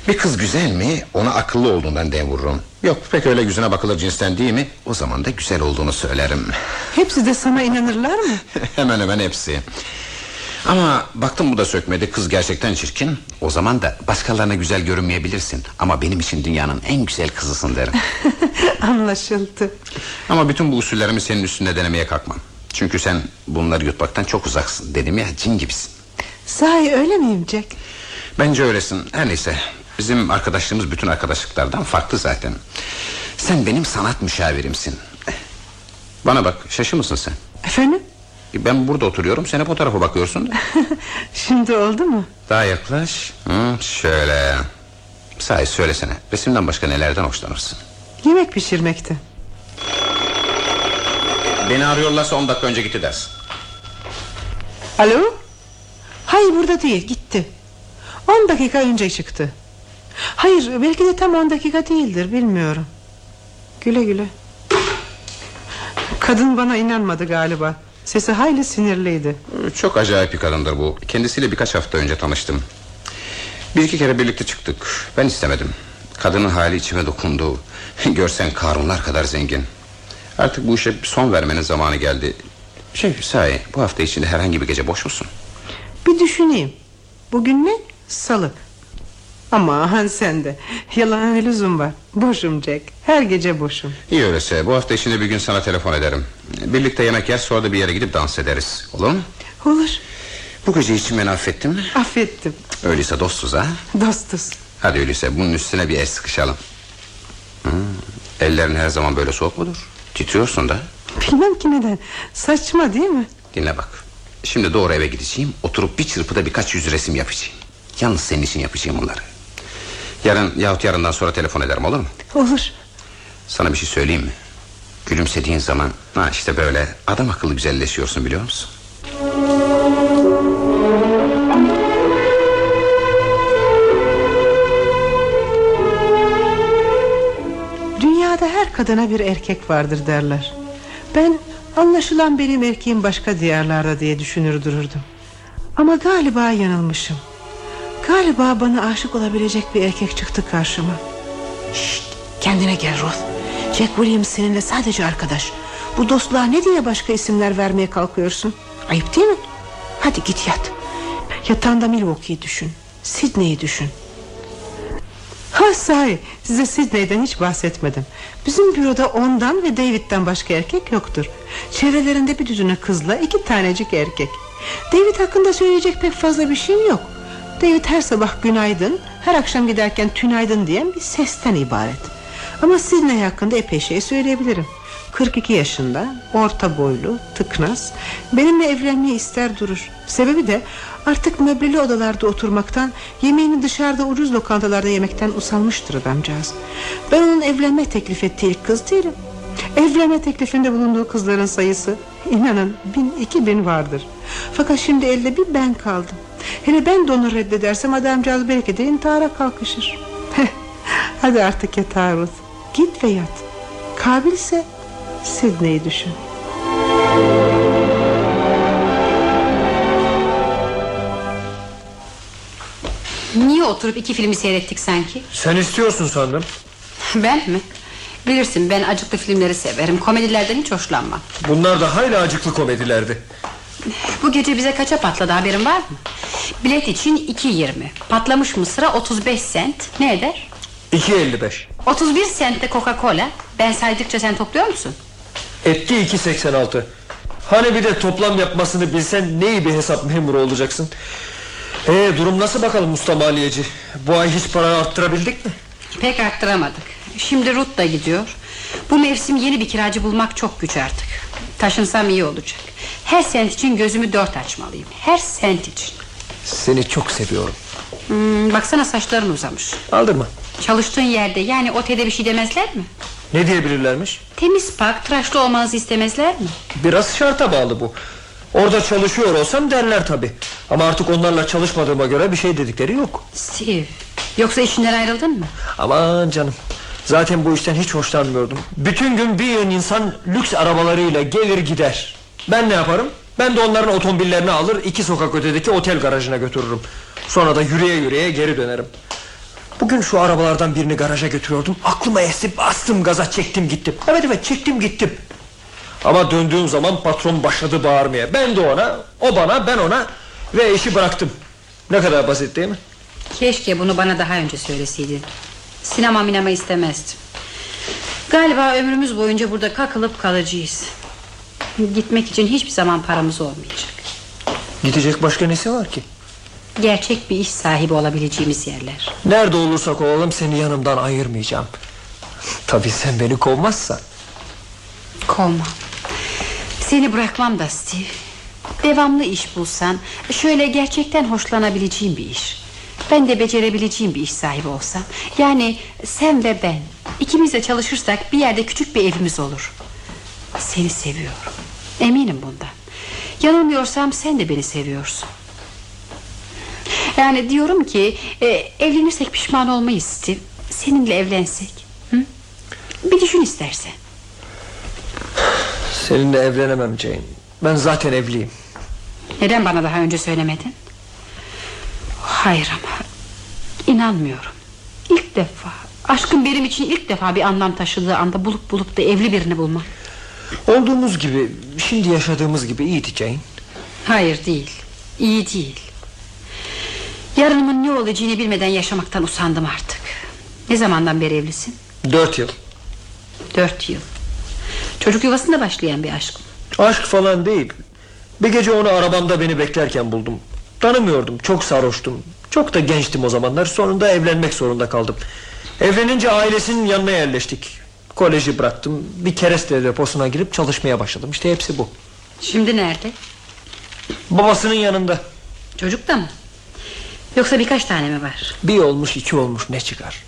Bir kız güzel mi ona akıllı olduğundan dem vururum. Yok pek öyle yüzüne bakılır cinsten değil mi? O zaman da güzel olduğunu söylerim. Hepsi de sana inanırlar mı? hemen hemen hepsi. Ama baktım bu da sökmedi. Kız gerçekten çirkin. O zaman da başkalarına güzel görünmeyebilirsin. Ama benim için dünyanın en güzel kızısın derim. Anlaşıldı. Ama bütün bu usullerimi senin üstünde denemeye kalkmam. Çünkü sen bunları yutmaktan çok uzaksın. Dedim ya cin gibisin. Sahi öyle miyim Jack? Bence öylesin. Her neyse. Bizim arkadaşlığımız bütün arkadaşlıklardan farklı zaten. Sen benim sanat müşavirimsin. Bana bak şaşı mısın sen? Efendim? Ben burada oturuyorum sen hep o tarafa bakıyorsun Şimdi oldu mu? Daha yaklaş Hı, Şöyle Sahi söylesene resimden başka nelerden hoşlanırsın Yemek pişirmekte. Beni arıyorlarsa 10 dakika önce gitti dersin Alo? Hayır burada değil gitti. 10 dakika önce çıktı. Hayır belki de tam 10 dakika değildir bilmiyorum. Güle güle. Kadın bana inanmadı galiba. Sesi hayli sinirliydi. Çok acayip bir kadındır bu Kendisiyle birkaç hafta önce tanıştım Bir iki kere birlikte çıktık Ben istemedim Kadının hali içime dokundu Görsen Karunlar kadar zengin Artık bu işe son vermenin zamanı geldi Şey sahi bu hafta içinde herhangi bir gece boş musun? Bir düşüneyim. Bugün ne? Salı. Ama sen de. Yalan lüzum var. Boşum Jack. Her gece boşum. İyi öyleyse bu hafta içinde bir gün sana telefon ederim Birlikte yemek yer sonra da bir yere gidip dans ederiz Olur mu? Olur. Bu gece için beni affettin mi? Affettim. Öyleyse dostuz ha Dostuz. Hadi öyleyse bunun üstüne bir el sıkışalım hmm, Ellerin her zaman böyle soğuk mudur? Titriyorsun da Bilmem ki neden. Saçma değil mi? Dinle bak Şimdi doğru eve gideceğim Oturup bir çırpıda birkaç yüz resim yapacağım Yalnız senin için yapacağım bunları Yarın yahut yarından sonra telefon ederim olur mu? Olur. Sana bir şey söyleyeyim mi? Gülümsediğin zaman ha işte böyle adam akıllı güzelleşiyorsun biliyor musun? Dünyada her kadına bir erkek vardır derler. Ben anlaşılan benim erkeğim başka diyarlarda diye düşünür dururdum. Ama galiba yanılmışım. Galiba bana aşık olabilecek bir erkek çıktı karşıma. Şşt, kendine gel Ruth. Jack Williams seninle sadece arkadaş. Bu dostluğa ne diye başka isimler vermeye kalkıyorsun? Ayıp değil mi? Hadi git yat. Yatağında Milwaukee'yi düşün. Sydney'i düşün. Ha sahi size Sidney'den hiç bahsetmedim Bizim büroda ondan ve David'den başka erkek yoktur Çevrelerinde bir düzüne kızla iki tanecik erkek David hakkında söyleyecek pek fazla bir şey yok David her sabah günaydın Her akşam giderken tünaydın diyen bir sesten ibaret. Ama Sidney hakkında epey şey söyleyebilirim. 42 yaşında Orta boylu Tıknaz Benimle evlenmeyi ister durur. Sebebi de artık möbleli odalarda oturmaktan Yemeğini dışarıda ucuz lokantalarda yemekten usanmıştır adamcağız. Ben onun evlenme teklif ettiği kız değilim. Evlenme teklifinde bulunduğu kızların sayısı inanın bin iki bin vardır. Fakat şimdi elde bir ben kaldım Hele ben de onu reddedersem adamcağız belki de intihara kalkışır. Hadi artık yatağa Ruth. Git ve yat. Kabilse Sidney'i düşün. Niye oturup iki filmi seyrettik sanki? Sen istiyorsun sandım. Ben mi? Bilirsin ben acıklı filmleri severim. Komedilerden hiç hoşlanmam. Bunlar da hayli acıklı komedilerdi Bu gece bize kaça patladı haberin var mı? Bilet için 2.20 Patlamış mısıra 35 sent Ne eder? 2.55 31 sentte Coca-Cola. Ben saydıkça sen topluyor musun? Etti 2.86 Hani bir de toplam yapmasını bilsen ne iyi bir hesap memuru olacaksın Ee, durum nasıl bakalım usta maliyeci Bu ay hiç para arttırabildik mi Pek arttıramadık. Şimdi Ruth da gidiyor. Bu mevsim yeni bir kiracı bulmak çok güç artık. Taşınsam iyi olacak. Her sent için gözümü dört açmalıyım. Her sent için. Seni çok seviyorum Hmm, baksana saçların uzamış. Aldırma Çalıştığın yerde yani otelde bir şey demezler mi? Ne diyebilirlermiş Temiz pak tıraşlı olmanızı istemezler mi? Biraz şarta bağlı bu Orada çalışıyor olsam derler tabi Ama artık onlarla çalışmadığıma göre bir şey dedikleri yok Steve Yoksa işinden ayrıldın mı? Aman canım Zaten bu işten hiç hoşlanmıyordum. Bütün gün bir yığın insan lüks arabalarıyla gelir gider. Ben ne yaparım? Ben de onların otomobillerini alır iki sokak ötedeki otel garajına götürürüm. Sonra da yürüye yürüye geri dönerim. Bugün şu arabalardan birini garaja götürüyordum. Aklıma esti bastım gaza çektim gittim. Evet evet çektim gittim. Ama döndüğüm zaman patron başladı bağırmaya. Ben de ona o bana ben ona Ve işi bıraktım. Ne kadar basit değil mi? Keşke bunu bana daha önce söyleseydin. Sinema minema istemezdim. Galiba ömrümüz boyunca burada kakılıp kalacağız. Gitmek için hiçbir zaman paramız olmayacak. Gidecek başka nesi var ki? Gerçek bir iş sahibi olabileceğimiz yerler. Nerede olursak olalım seni yanımdan ayırmayacağım Tabii sen beni kovmazsan Kovmam. Seni bırakmam da Steve. Devamlı iş bulsan, şöyle gerçekten hoşlanabileceğim bir iş. Ben de becerebileceğim bir iş sahibi olsam. Yani sen ve ben ikimiz de çalışırsak bir yerde küçük bir evimiz olur. Seni seviyorum. Eminim bundan. Yanılmıyorsam sen de beni seviyorsun. Yani diyorum ki e, evlenirsek pişman olmayız Steve. Seninle evlensek. Hı? Bir düşün istersen. Seninle evlenemem Jane Ben zaten evliyim Neden bana daha önce söylemedin? Hayır ama inanmıyorum. İlk defa aşkın benim için ilk defa bir anlam taşıdığı anda bulup bulup da evli birini bulmak. Olduğumuz gibi Şimdi yaşadığımız gibi iyiydi Jane Hayır değil. İyi değil. Yarınımın ne olacağını bilmeden yaşamaktan usandım artık. Ne zamandan beri evlisin? Dört yıl Dört yıl. Çocuk yuvasında başlayan bir aşk. Aşk falan değil Bir gece onu arabamda beni beklerken buldum Tanımıyordum çok sarhoştum. Çok da gençtim o zamanlar. Sonunda evlenmek zorunda kaldım. Evlenince ailesinin yanına yerleştik. Koleji bıraktım. Bir kereste deposuna girip çalışmaya başladım. İşte hepsi bu. Şimdi nerede? Babasının yanında. Çocuk da mı? Yoksa birkaç tane mi var? Bir olmuş iki olmuş. Ne çıkar?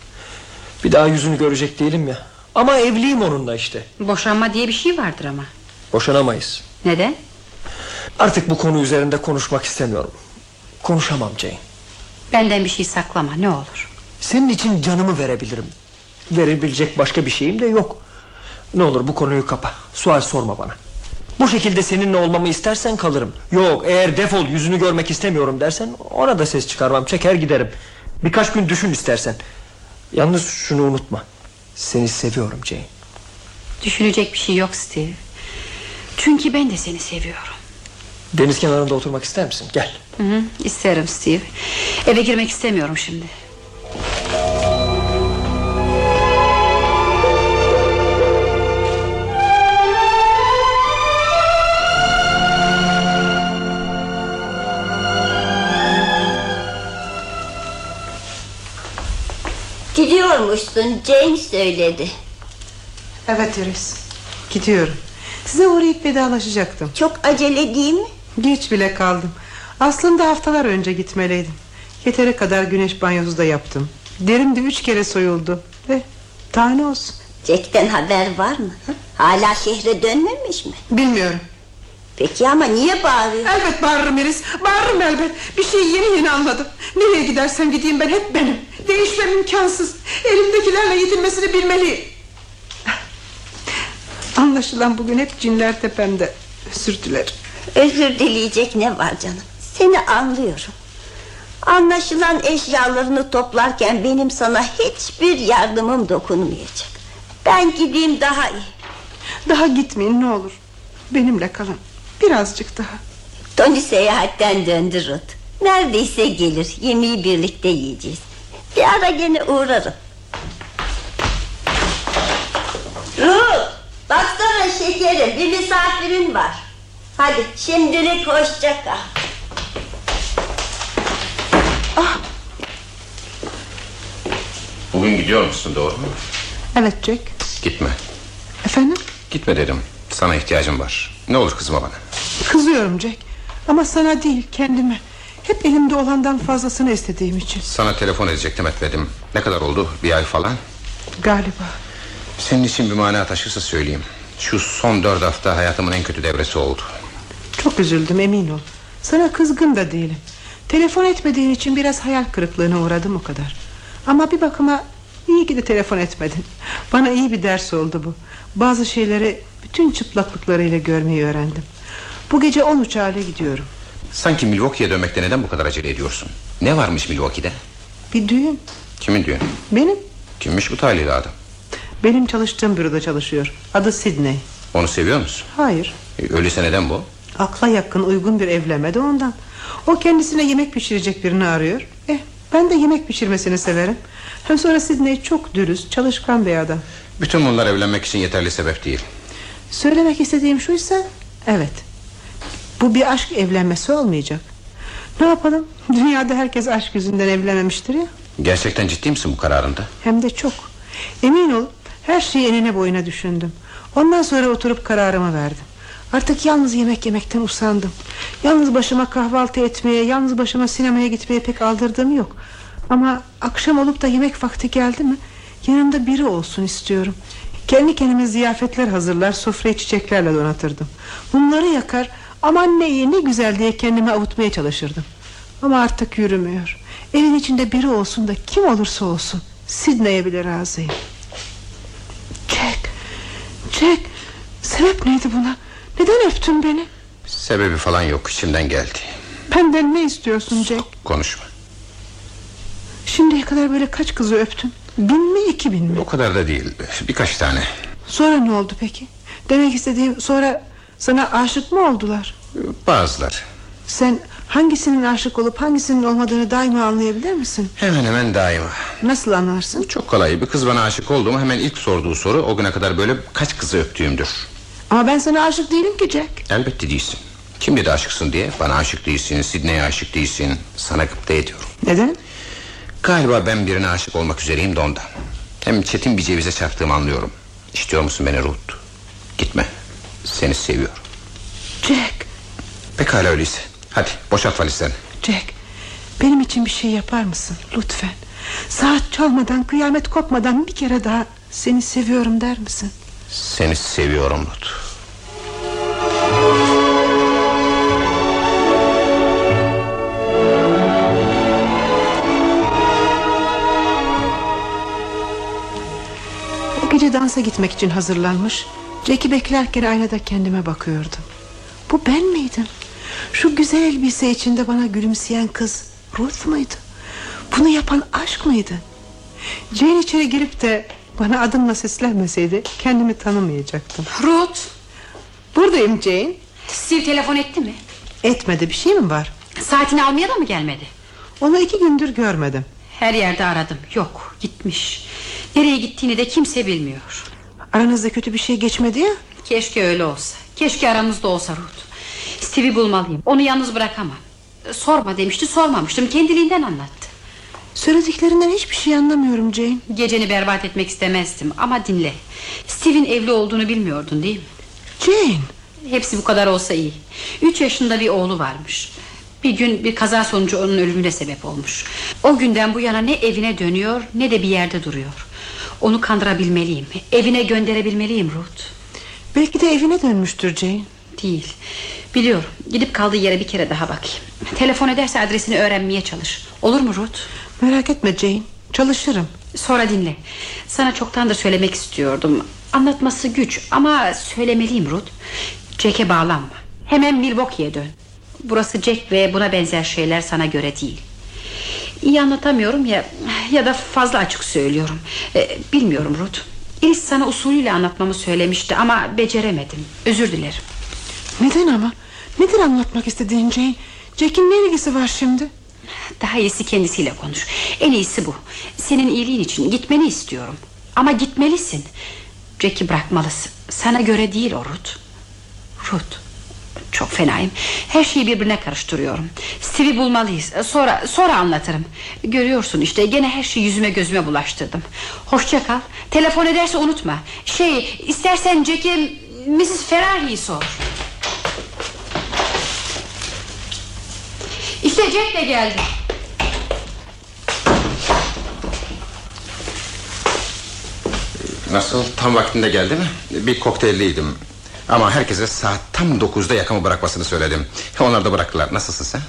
Bir daha yüzünü görecek değilim ya. Ama evliyim onunla işte. Boşanma diye bir şey vardır ama. Boşanamayız. Neden? Artık bu konu üzerinde konuşmak istemiyorum Konuşamam Jane. Benden bir şey saklama ne olur. Senin için canımı verebilirim. Verebilecek başka bir şeyim de yok. Ne olur bu konuyu kapa. Sual sorma bana. Bu şekilde seninle olmamı istersen kalırım. Yok eğer defol yüzünü görmek istemiyorum dersen Ona da ses çıkarmam. Çeker giderim. Birkaç gün düşün istersen. Yalnız şunu unutma. Seni seviyorum Jane. Düşünecek bir şey yok Steve. Çünkü ben de seni seviyorum. Deniz kenarında oturmak ister misin? Gel Hı hı, isterim Steve. Eve girmek istemiyorum şimdi. Gidiyormuşsun James söyledi Evet Iris gidiyorum Size uğrayıp vedalaşacaktım Çok acele değil mi? Geç bile kaldım. Aslında haftalar önce gitmeliydim. Yeteri kadar güneş banyosu da yaptım. Derim de üç kere soyuldu. Ve tane olsun. Jack'ten haber var mı? Hala şehre dönmemiş mi? Bilmiyorum. Peki ama niye bağırıyor? Elbet bağırırım Iris Bağırırım elbet. Bir şeyi yeni yeni anladım. Nereye gidersem gideyim ben hep benim. Değişmem imkansız. Elimdekilerle yetinmesini bilmeliyim. Anlaşılan bugün hep cinler tepemde. Özür dilerim Özür dileyecek ne var canım? Seni anlıyorum. Anlaşılan eşyalarını toplarken Benim sana hiçbir yardımım dokunmayacak. Ben gideyim daha iyi. Daha gitmeyin ne olur. Benimle kalın. Birazcık daha. Tony seyahatten döndü Ruth. Neredeyse gelir. Yemeği birlikte yiyeceğiz. Bir ara gene uğrarım. Ruth baksana şekerim. Bir misafirin var. Hadi şimdilik hoşça kal. Bugün gidiyor musun doğru mu? Evet Jack. Gitme. Efendim? Gitme dedim. Sana ihtiyacım var. Ne olur kızma bana. Kızıyorum Jack. Ama sana değil kendime. Hep elimde olandan fazlasını istediğim için. Sana telefon edecektim etmedim. Ne kadar oldu? Bir ay falan. Galiba. Senin için bir mana taşırsa söyleyeyim. Şu son dört hafta hayatımın en kötü devresi oldu. Çok üzüldüm emin ol. Sana kızgın da değilim. Telefon etmediğin için biraz hayal kırıklığına uğradım o kadar. Ama bir bakıma iyi ki de telefon etmedin. Bana iyi bir ders oldu bu. Bazı şeyleri bütün çıplaklıklarıyla görmeyi öğrendim. Bu gece on uçağıyla gidiyorum. Sanki Milwaukee'ye dönmekte neden bu kadar acele ediyorsun? Ne varmış Milwaukee'de? Bir düğün. Kimin düğünü? Benim. Kimmiş bu talihli adam? Benim çalıştığım büroda çalışıyor. Adı Sidney. Onu seviyor musun? Hayır. E, öyleyse neden bu? Akla yakın uygun bir evlenme de ondan. O kendisine yemek pişirecek birini arıyor. Eh ben de yemek pişirmesini severim. Hem sonra Sidney çok dürüst, çalışkan bir adam. Bütün bunlar evlenmek için yeterli sebep değil. Söylemek istediğim şuysa evet. Bu bir aşk evlenmesi olmayacak. Ne yapalım? Dünyada herkes aşk yüzünden evlenmemiştir ya. Gerçekten ciddi misin bu kararında? Hem de çok. Emin ol her şeyi enine boyuna düşündüm. Ondan sonra oturup kararımı verdim. Artık yalnız yemek yemekten usandım. Yalnız başıma kahvaltı etmeye, yalnız başıma sinemaya gitmeye pek aldırdığım yok. Ama akşam olup da yemek vakti geldi mi yanımda biri olsun istiyorum. Kendi kendime ziyafetler hazırlar, sofrayı çiçeklerle donatırdım. Bunları yakar, aman ne iyi ne güzel diye kendimi avutmaya çalışırdım. Ama artık yürümüyor. Evin içinde biri olsun da kim olursa olsun Sidney'e bile razıyım. Jack, Jack, sebep neydi buna? Neden öptün beni? Sebebi falan yok içimden geldi. Benden ne istiyorsun Jack? Konuşma. Şimdiye kadar böyle kaç kızı öptün? Bin mi iki bin mi? O kadar da değil. Birkaç tane. Sonra ne oldu peki? Demek istediğim sonra sana aşık mı oldular? Bazılar. Sen hangisinin aşık olup hangisinin olmadığını daima anlayabilir misin? Hemen hemen daima. Nasıl anlarsın? Çok kolay. Bir kız bana aşık oldu mu hemen ilk sorduğu soru o güne kadar böyle kaç kızı öptüğümdür. Ama ben sana aşık değilim ki Jack. Elbette değilsin. Kim dedi aşıksın diye? Bana aşık değilsin, Sidney'e aşık değilsin. Sana gıpta ediyorum. Neden? Galiba ben birine aşık olmak üzereyim de ondan. Hem çetin bir cevize çarptığımı anlıyorum. İstiyor musun beni Ruth? Gitme. Seni seviyorum. Jack, Pekala öyleyse. Hadi boşalt valizlerini. Jack Benim için bir şey yapar mısın lütfen Saat çalmadan kıyamet kopmadan Bir kere daha seni seviyorum der misin Seni seviyorum Ruth. O gece dansa gitmek için hazırlanmış Jack'i beklerken aynada kendime bakıyordum. Bu ben miydim? Şu güzel elbise içinde bana gülümseyen kız Ruth muydu? Bunu yapan aşk mıydı? Jane içeri girip de Bana adımla seslenmeseydi Kendimi tanımayacaktım. Ruth. Buradayım Jane. Steve telefon etti mi? Etmedi bir şey mi var? Saatini almaya da mı gelmedi? Onu iki gündür görmedim. Her yerde aradım. Yok gitmiş. Nereye gittiğini de kimse bilmiyor. Aranızda kötü bir şey geçmedi ya. Keşke öyle olsa. Keşke aramızda olsa Ruth. Steve'i bulmalıyım. Onu yalnız bırakamam. Sorma demişti sormamıştım. Kendiliğinden anlattı Söylediklerinden hiçbir şey anlamıyorum Jane. Geceni berbat etmek istemezdim ama dinle. Steve'in evli olduğunu bilmiyordun değil mi? Jane. Hepsi bu kadar olsa iyi. Üç yaşında bir oğlu varmış. Bir gün bir kaza sonucu onun ölümüne sebep olmuş. O günden bu yana ne evine dönüyor Ne de bir yerde duruyor. Onu kandırabilmeliyim. Evine gönderebilmeliyim Ruth. Belki de evine dönmüştür Jane. Değil. Biliyorum. Gidip kaldığı yere bir kere daha bakayım. Telefon ederse adresini öğrenmeye çalış. Olur mu Ruth Merak etme Jane çalışırım. Sonra dinle. Sana çoktandır söylemek istiyordum. Anlatması güç ama söylemeliyim Ruth. Jack'e bağlanma. Hemen Milwaukee'ye dön. Burası Jack ve buna benzer şeyler sana göre değil. İyi anlatamıyorum ya Ya da fazla açık söylüyorum. Ee, Bilmiyorum Ruth. Iris sana usulüyle anlatmamı söylemişti Ama beceremedim. Özür dilerim. Neden ama? Nedir anlatmak istediğin Jane? Jack'in ne ilgisi var şimdi Daha iyisi kendisiyle konuş En iyisi bu Senin iyiliğin için gitmeni istiyorum Ama gitmelisin Jack'i bırakmalısın. Sana göre değil o Ruth. Ruth. Çok fenayım. Her şeyi birbirine karıştırıyorum. Steve'i bulmalıyız. Sonra sonra anlatırım. Görüyorsun işte gene her şeyi yüzüme gözüme bulaştırdım. Hoşça kal. Telefon ederse unutma. Şey istersen Jack'e Mrs. Ferrari'yi sor. Jack de geldi. Nasıl tam vaktinde geldi mi? Bir kokteylliydim. Ama herkese saat tam dokuzda yakamı bırakmasını söyledim. Onlar da bıraktılar. Nasılsın sen?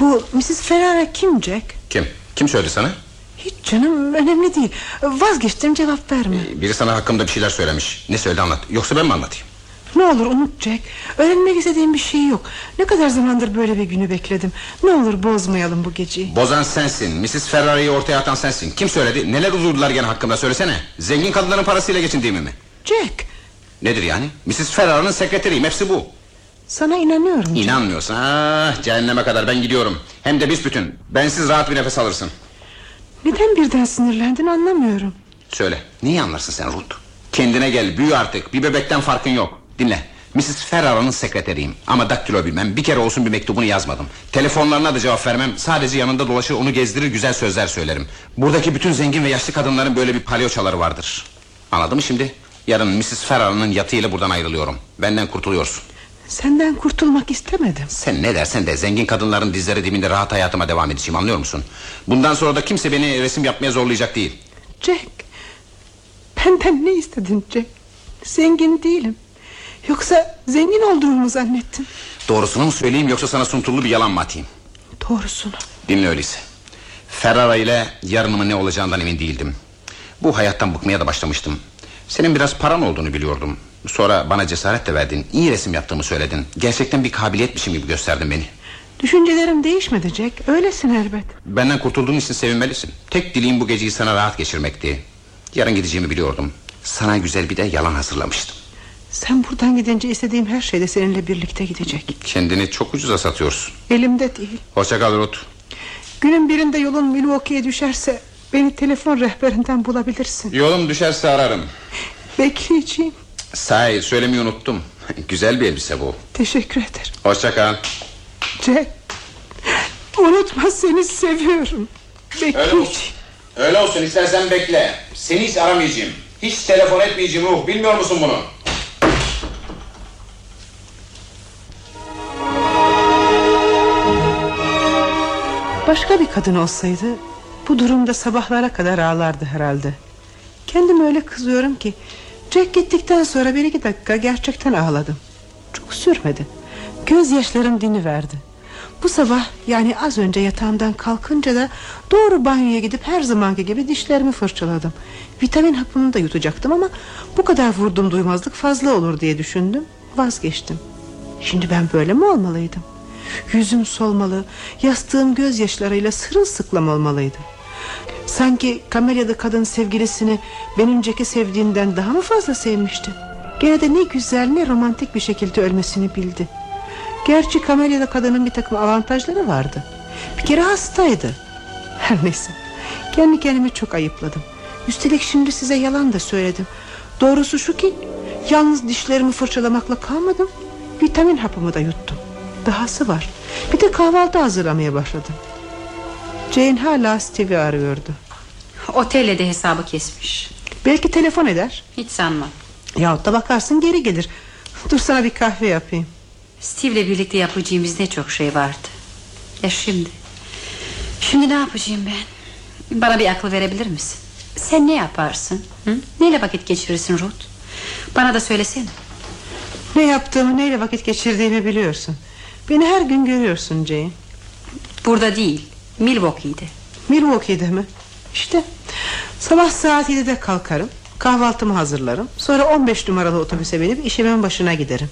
Bu Mrs. Ferrara kim Jack? Kim? Kim söyledi sana? Hiç canım önemli değil. Vazgeçtim cevap verme. Biri sana hakkımda bir şeyler söylemiş. Ne söyledi anlat. Yoksa ben mi anlatayım? Ne olur unut Jack. Öğrenmek istediğim bir şey yok. Ne kadar zamandır böyle bir günü bekledim. Ne olur bozmayalım bu geceyi. Bozan sensin. Mrs. Ferrari'yi ortaya atan sensin. Kim söyledi? Neler uzurdular gene hakkımda söylesene. Zengin kadınların parasıyla geçindiğimi mi? Jack Nedir yani? Mrs. Ferrari'nin sekreteriyim. Hepsi bu. sana inanıyorum. Jack. İnanmıyorsan ah, cehenneme kadar ben gidiyorum. Hem de büsbütün. Bensiz rahat bir nefes alırsın. Neden birden sinirlendin anlamıyorum. Söyle. Neyi anlarsın sen Ruth? Kendine gel. Büyü artık. Bir bebekten farkın yok. Dinle. Mrs. Ferrara'nın sekreteriyim Ama daktilo bilmem bir kere olsun bir mektubunu yazmadım Telefonlarına da cevap vermem Sadece yanında dolaşır onu gezdirir güzel sözler söylerim Buradaki bütün zengin ve yaşlı kadınların böyle bir palyoçaları vardır Anladın mı şimdi? Yarın Mrs. Ferrara'nın yatıyla buradan ayrılıyorum Benden kurtuluyorsun Senden kurtulmak istemedim. Sen ne dersen de zengin kadınların dizleri dibinde rahat hayatıma devam edeceğim anlıyor musun? Bundan sonra da kimse beni resim yapmaya zorlayacak değil Jack benden ne istedin Jack? Zengin değilim. Yoksa zengin olduğumu mu zannettin? Doğrusunu mu söyleyeyim yoksa sana suntullu bir yalan mı atayım? Doğrusunu. Dinle öyleyse. Ferrara ile yarınımın ne olacağından emin değildim. Bu hayattan bıkmaya da başlamıştım. Senin biraz paran olduğunu biliyordum. Sonra bana cesaret de verdin. İyi resim yaptığımı söyledin. Gerçekten bir kabiliyetmişim gibi gösterdin beni. Düşüncelerim değişmedi Jack. Öylesin elbet. Benden kurtulduğun için sevinmelisin. Tek dileğim bu geceyi sana rahat geçirmekti. Yarın gideceğimi biliyordum. Sana güzel bir de yalan hazırlamıştım. Sen buradan gidince istediğim her şey de seninle birlikte gidecek. Kendini çok ucuza satıyorsun. Elimde değil. Hoşça kal Ruth. Günün birinde yolun Milwaukee'ye düşerse beni telefon rehberinden bulabilirsin. Yolum düşerse ararım. Bekleyeceğim. Sahi söylemeyi unuttum. Güzel bir elbise bu. Teşekkür ederim. Hoşça kal. Jack. Unutma seni seviyorum. Öyle Bekleyeceğim. olsun. Öyle olsun istersen bekle. Seni hiç aramayacağım. Hiç telefon etmeyeceğim Ruh. Bilmiyor musun bunu? Başka bir kadın olsaydı bu durumda sabahlara kadar ağlardı herhalde. Kendime öyle kızıyorum ki Jack gittikten sonra bir iki dakika gerçekten ağladım. Çok sürmedi. Gözyaşlarım diniverdi. Bu sabah yani az önce yatağımdan kalkınca da doğru banyoya gidip her zamanki gibi dişlerimi fırçaladım. Vitamin hapını da yutacaktım ama bu kadar vurdum duymazlık fazla olur diye düşündüm. Vazgeçtim. Şimdi ben böyle mi olmalıydım? Yüzüm solmalı, yastığım gözyaşlarıyla sırılsıklam olmalıydı. Sanki kamelyada kadın sevgilisini benim Jack'i sevdiğinden daha mı fazla sevmişti? Gene de ne güzel ne romantik bir şekilde ölmesini bildi. Gerçi kamelyada kadının bir takım avantajları vardı. Bir kere hastaydı. Her neyse. Kendi kendimi çok ayıpladım. Üstelik şimdi size yalan da söyledim. Doğrusu şu ki yalnız dişlerimi fırçalamakla kalmadım. Vitamin hapımı da yuttum. Dahası var. Bir de kahvaltı hazırlamaya başladım. Jane hala Steve'i arıyordu. Otelle de hesabı kesmiş. Belki telefon eder. Hiç sanmam. Yahut da bakarsın geri gelir. Dur sana bir kahve yapayım. Steve'le birlikte yapacağımız ne çok şey vardı. Ya şimdi? Şimdi ne yapacağım ben? Bana bir akıl verebilir misin? Sen ne yaparsın? Hı? Neyle vakit geçirirsin Ruth? Bana da söylesene. Ne yaptığımı neyle vakit geçirdiğimi biliyorsun. Beni her gün görüyorsun Jane. Burada değil, Milwaukee'de. Milwaukee'de mi? İşte sabah saat 7'de kalkarım. Kahvaltımı hazırlarım. Sonra 15 numaralı otobüse binip işimin başına giderim.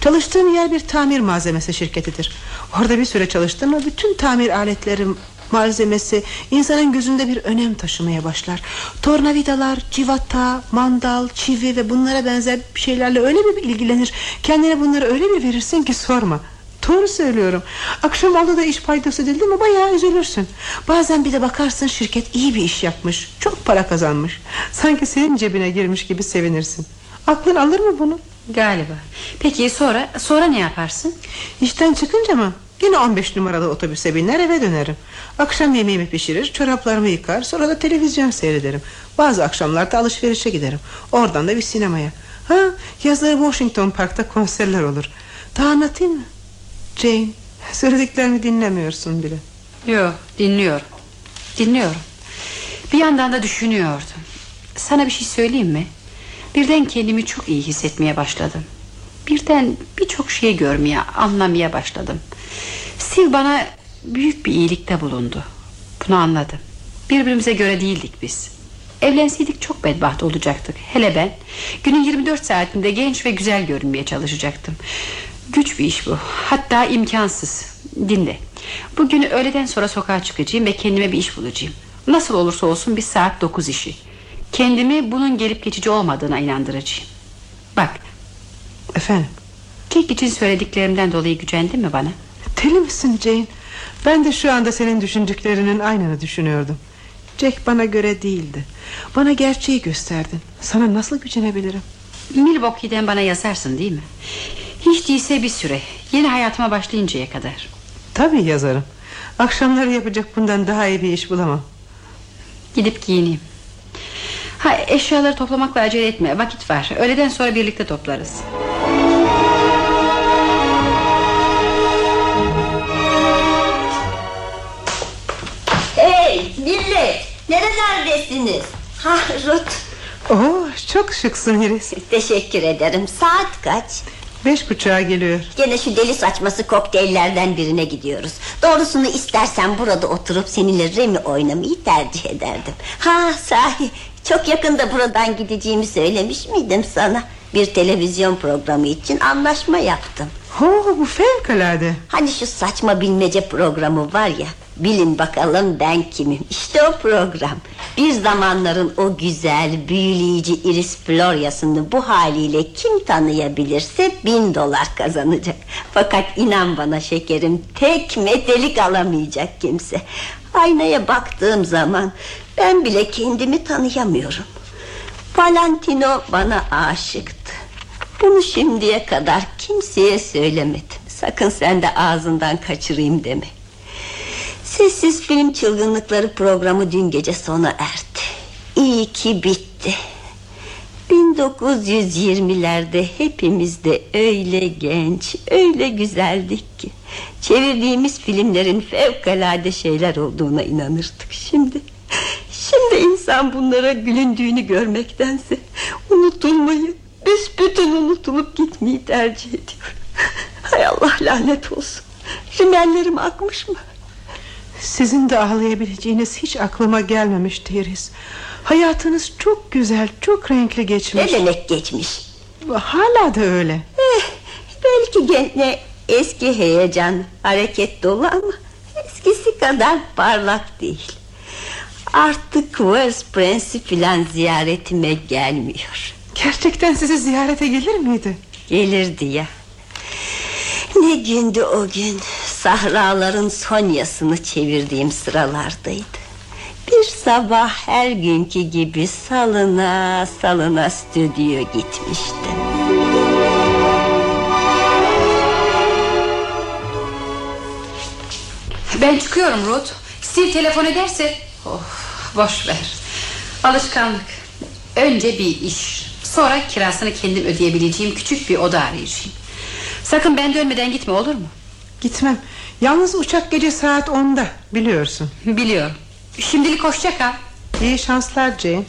Çalıştığım yer bir tamir malzemesi şirketidir. Orada bir süre çalıştım ve bütün tamir aletleri malzemesi insanın gözünde bir önem taşımaya başlar. Tornavidalar, civata, mandal, çivi ve bunlara benzer şeylerle öyle bir ilgilenir. Kendine bunları öyle bir verirsin ki sorma. Doğru söylüyorum. Akşam oldu da iş paydası dedi mi bayağı üzülürsün. Bazen bir de bakarsın şirket iyi bir iş yapmış. Çok para kazanmış. Sanki senin cebine girmiş gibi sevinirsin. Aklın alır mı bunu? Galiba. Peki sonra sonra ne yaparsın? İşten çıkınca mı? Yine 15 numaralı otobüse biner eve dönerim. Akşam yemeğimi pişirir, çoraplarımı yıkar, sonra da televizyon seyrederim. Bazı akşamlarda alışverişe giderim. Oradan da bir sinemaya. Ha, yazları Washington Park'ta konserler olur. Daha anlatayım mı? Jane, söylediklerimi dinlemiyorsun bile. Yok dinliyorum. Dinliyorum. Bir yandan da düşünüyordum. Sana bir şey söyleyeyim mi? Birden kendimi çok iyi hissetmeye başladım. Birden birçok şeyi görmeye, anlamaya başladım. Sil bana büyük bir iyilikte bulundu. Bunu anladım. Birbirimize göre değildik biz. Evlenseydik çok bedbaht olacaktık. Hele ben. Günün 24 saatinde genç ve güzel görünmeye çalışacaktım. Güç bir iş bu. Hatta imkansız. Dinle. Bugün öğleden sonra sokağa çıkacağım ve kendime bir iş bulacağım. Nasıl olursa olsun bir saat dokuz işi. Kendimi bunun gelip geçici olmadığına inandıracağım. Bak Efendim, Jack için söylediklerimden dolayı gücendin mi bana? deli misin Jane? Ben de şu anda senin düşündüklerinin aynını düşünüyordum. Jack bana göre değildi. Bana gerçeği gösterdin. Sana nasıl gücenebilirim? Milwaukee'den bana yazarsın değil mi? Hiç değilse bir süre. Yeni hayatıma başlayıncaya kadar. Tabii yazarım. Akşamları yapacak bundan daha iyi bir iş bulamam. Gidip giyineyim. Ha eşyaları toplamakla acele etme. Vakit var. Öğleden sonra birlikte toplarız. Hey millet nerelerdesiniz? Ha Ruth Oo, çok şıksın Iris. teşekkür ederim saat kaç? Beş buçuğa geliyor. Gene şu deli saçması kokteyllerden birine gidiyoruz. Doğrusunu istersen burada oturup seninle Remi oynamayı tercih ederdim. Ha sahi. Çok yakında buradan gideceğimi söylemiş miydim sana? Bir televizyon programı için anlaşma yaptım. Oo, bu fevkalade. Hani şu saçma bilmece programı var ya Bilin bakalım ben kimim? İşte o program. Bir zamanların o güzel büyüleyici Iris Florya'sını Bu haliyle kim tanıyabilirse bin dolar kazanacak. Fakat inan bana şekerim Tek metelik alamayacak kimse. Aynaya baktığım zaman Ben bile kendimi tanıyamıyorum. Valentino bana aşıktı. Bunu şimdiye kadar kimseye söylemedim. Sakın sen de ağzından kaçırayım deme. Sessiz film çılgınlıkları programı dün gece sona erdi. İyi ki bitti. 1920'lerde hepimiz de öyle genç, öyle güzeldik ki. Çevirdiğimiz filmlerin fevkalade şeyler olduğuna inanırdık şimdi. Şimdi insan bunlara gülündüğünü görmektense unutulmayı, büsbütün unutulup gitmeyi tercih ediyor. Hay Allah lanet olsun. Rimellerim akmış mı? Sizin de ağlayabileceğiniz hiç aklıma gelmemişti Iris. Hayatınız çok güzel, çok renkli Ne geçmiş. demek geçmiş? Hala da öyle. Eh, belki gene eski heyecan, hareket dolu ama eskisi kadar parlak değil. Artık Wales Prensi filan ziyaretime gelmiyor. Gerçekten sizi ziyarete gelir miydi? Gelirdi ya. Ne gündü o gün Sahraların Sonya'sını çevirdiğim sıralardaydı Bir sabah her günkü gibi salına salına stüdyo gitmiştim Ben çıkıyorum Ruth. Steve telefon ederse... Oh, boş ver. Alışkanlık. Önce bir iş. Sonra kirasını kendim ödeyebileceğim küçük bir oda arayacağım. Sakın ben dönmeden gitme olur mu? Gitmem. Yalnız uçak gece saat 10'da biliyorsun. Biliyorum. Şimdilik hoşça kal. İyi şanslar Jane.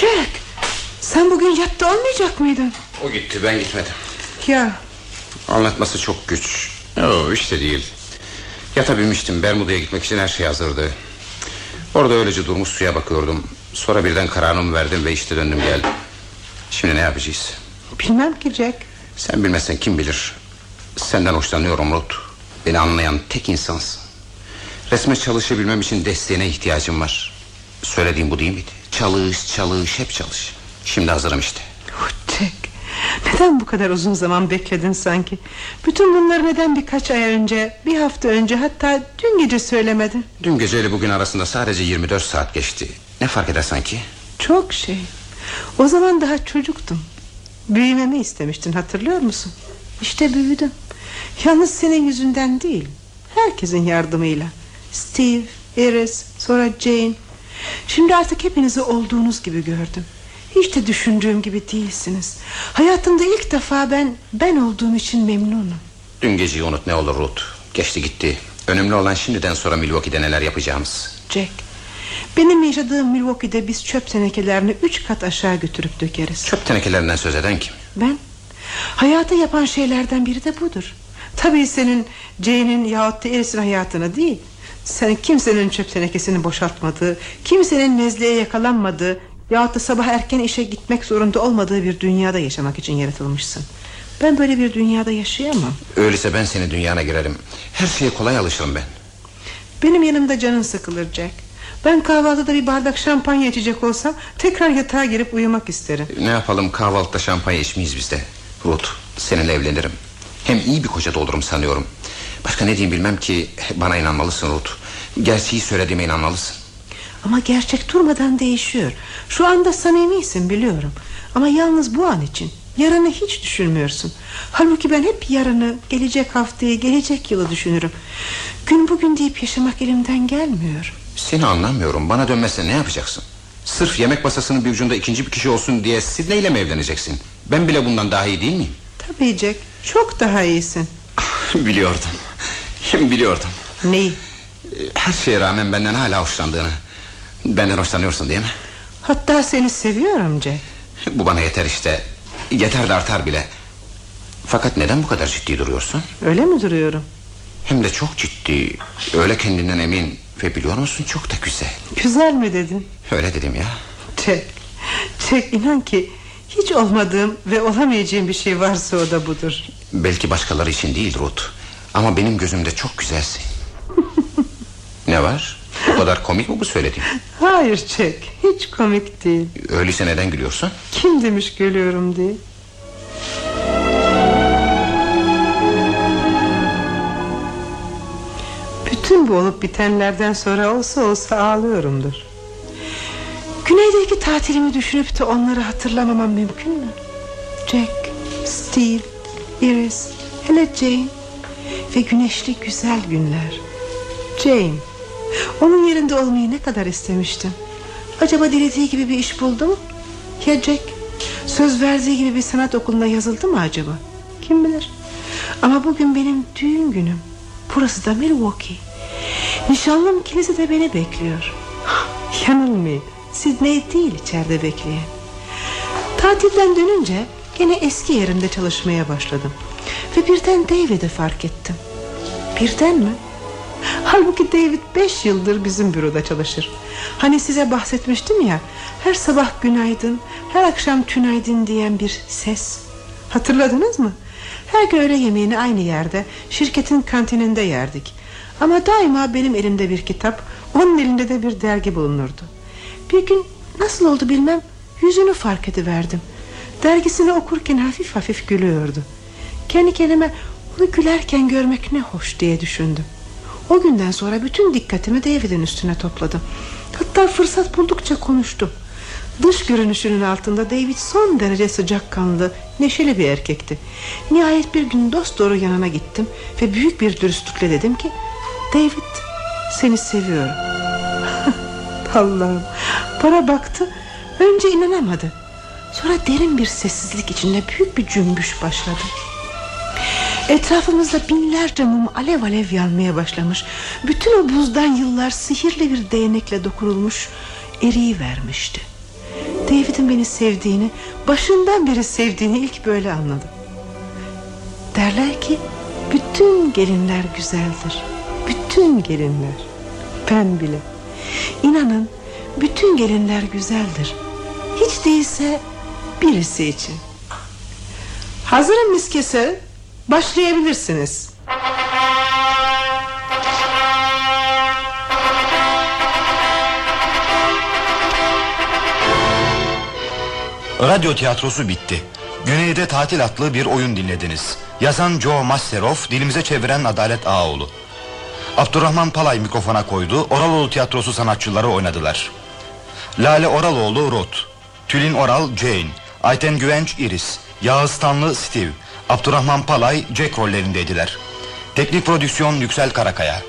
Jack, sen bugün yatta olmayacak mıydın? O gitti ben gitmedim. Ya, Anlatması çok güç. Yo işte değil. Yatabilmiştim Bermuda'ya gitmek için her şey hazırdı. Orada öylece durmuş suya bakıyordum. Sonra birden kararımı verdim ve işte döndüm geldim. Şimdi ne yapacağız? bilmem ki Jack. Sen bilmezsen kim bilir. Senden hoşlanıyorum Ruth. Beni anlayan tek insansın. Resme çalışabilmem için desteğine ihtiyacım var. Söylediğim bu değil miydi? Çalış, çalış, hep çalış. Şimdi hazırım işte. Neden bu kadar uzun zaman bekledin sanki? Bütün bunları neden birkaç ay önce, bir hafta önce hatta dün gece söylemedin? Dün geceyle bugün arasında sadece 24 saat geçti. Ne fark eder sanki? Çok şey. O zaman daha çocuktum. Büyümemi istemiştin hatırlıyor musun? İşte büyüdüm. Yalnız senin yüzünden değil. Herkesin yardımıyla. Steve, Iris, sonra Jane. Şimdi artık hepinizi olduğunuz gibi gördüm. Hiç de düşündüğüm gibi değilsiniz. Hayatımda ilk defa ben ben olduğum için memnunum. Dün geceyi unut ne olur Ruth. Geçti gitti. Önemli olan şimdiden sonra Milwaukee'de neler yapacağımız. Jack, benim yaşadığım Milwaukee'de biz çöp tenekelerini üç kat aşağı götürüp dökeriz. Çöp tenekelerinden söz eden kim? Ben hayata yapan şeylerden biri de budur. Tabii senin Jane'in yahut da Iris'in hayatını değil. Sen kimsenin çöp tenekesini boşaltmadığı, kimsenin nezleye yakalanmadığı yahut da sabah erken işe gitmek zorunda olmadığı bir dünyada yaşamak için yaratılmışsın. Ben böyle bir dünyada yaşayamam. Öyleyse ben senin dünyana girerim. Her şeye kolay alışırım ben. Benim yanımda canın sıkılır Jack. Ben kahvaltıda bir bardak şampanya içecek olsam tekrar yatağa girip uyumak isterim. Ne yapalım kahvaltıda şampanya içmeyiz biz de. Ruth seninle evlenirim. Hem iyi bir koca da olurum sanıyorum. Başka ne diyeyim bilmem ki bana inanmalısın Ruth. Gerçeği söylediğime inanmalısın. Ama gerçek durmadan değişiyor. Şu anda samimisin biliyorum. Ama yalnız bu an için. Yarını hiç düşünmüyorsun. Halbuki ben hep yarını, gelecek haftayı, gelecek yılı düşünürüm. Gün bugün deyip yaşamak elimden gelmiyor. Seni anlamıyorum. Bana dönmezse ne yapacaksın? Sırf yemek masasının bir ucunda ikinci bir kişi olsun diye Sidney ile mi evleneceksin? Ben bile bundan daha iyi değil miyim? Tabii Jack, çok daha iyisin. biliyordum. Biliyordum. Neyi? Her şeye rağmen benden hala hoşlandığını. Benden hoşlanıyorsun değil mi? Hatta seni seviyorum Jack. Bu bana yeter işte. Yeter de artar bile. Fakat neden bu kadar ciddi duruyorsun? Öyle mi duruyorum? Hem de çok ciddi. Öyle kendinden emin. Ve biliyor musun çok da güzel. Güzel mi dedin? Öyle dedim ya. Jack, Jack inan ki hiç olmadığım ve olamayacağım bir şey varsa o da budur. Belki başkaları için değil Ruth. Ama benim gözümde çok güzelsin. ne var? O kadar komik mi bu söylediğim? Hayır Jack, hiç komik değil. Öyleyse neden gülüyorsun? Kim demiş gülüyorum diye? Bütün bu olup bitenlerden sonra olsa olsa ağlıyorumdur. Güneydeki tatilimi düşünüp de onları hatırlamamam mümkün mü? Jack, Steve, Iris, hele Jane ve güneşli güzel günler. Jane, onun yerinde olmayı ne kadar istemiştim. Acaba dilediği gibi bir iş buldu mu? Ya Jack, söz verdiği gibi bir sanat okuluna yazıldı mı acaba? Kim bilir? Ama bugün benim düğün günüm. Burası da Milwaukee. Nişanlım kilise de beni bekliyor. Yanılmayın. Sidney değil içeride bekleyen. Tatilden dönünce gene eski yerimde çalışmaya başladım. Ve birden David'i fark ettim. Birden mi? Halbuki David beş yıldır bizim büroda çalışır. Hani size bahsetmiştim ya Her sabah günaydın Her akşam tünaydın diyen bir ses. Hatırladınız mı? Her gün öğle yemeğini aynı yerde Şirketin kantininde yerdik. Ama daima benim elimde bir kitap Onun elinde de bir dergi bulunurdu. Bir gün nasıl oldu bilmem Yüzünü fark ediverdim. Dergisini okurken hafif hafif gülüyordu. Kendi kendime onu gülerken görmek ne hoş diye düşündüm o günden sonra bütün dikkatimi David'in üstüne topladım. Hatta fırsat buldukça konuştum. Dış görünüşünün altında David son derece sıcakkanlı, neşeli bir erkekti. Nihayet bir gün dost doğru yanına gittim ve büyük bir dürüstlükle dedim ki... David, seni seviyorum. Allah'ım, bana baktı, önce inanamadı. Sonra derin bir sessizlik içinde büyük bir cümbüş başladı. Etrafımızda binlerce mum alev alev yanmaya başlamış. Bütün o buzdan yıllar sihirli bir değnekle dokunulmuş eriyi vermişti. David'in beni sevdiğini, başından beri sevdiğini ilk böyle anladım. Derler ki bütün gelinler güzeldir. Bütün gelinler. Ben bile. İnanın bütün gelinler güzeldir. Hiç değilse birisi için. Hazırım miskesi. Başlayabilirsiniz. Radyo tiyatrosu bitti. Güneyde tatil adlı bir oyun dinlediniz. Yazan Joe Masterov, dilimize çeviren Adalet Ağoğlu. Abdurrahman Palay mikrofona koydu, Oraloğlu tiyatrosu sanatçıları oynadılar. Lale Oraloğlu Rot, Tülin Oral Jane, Ayten Güvenç Iris, Yağız Tanlı Steve, Abdurrahman Palay Jack rollerindeydiler. Teknik prodüksiyon Yüksel Karakaya.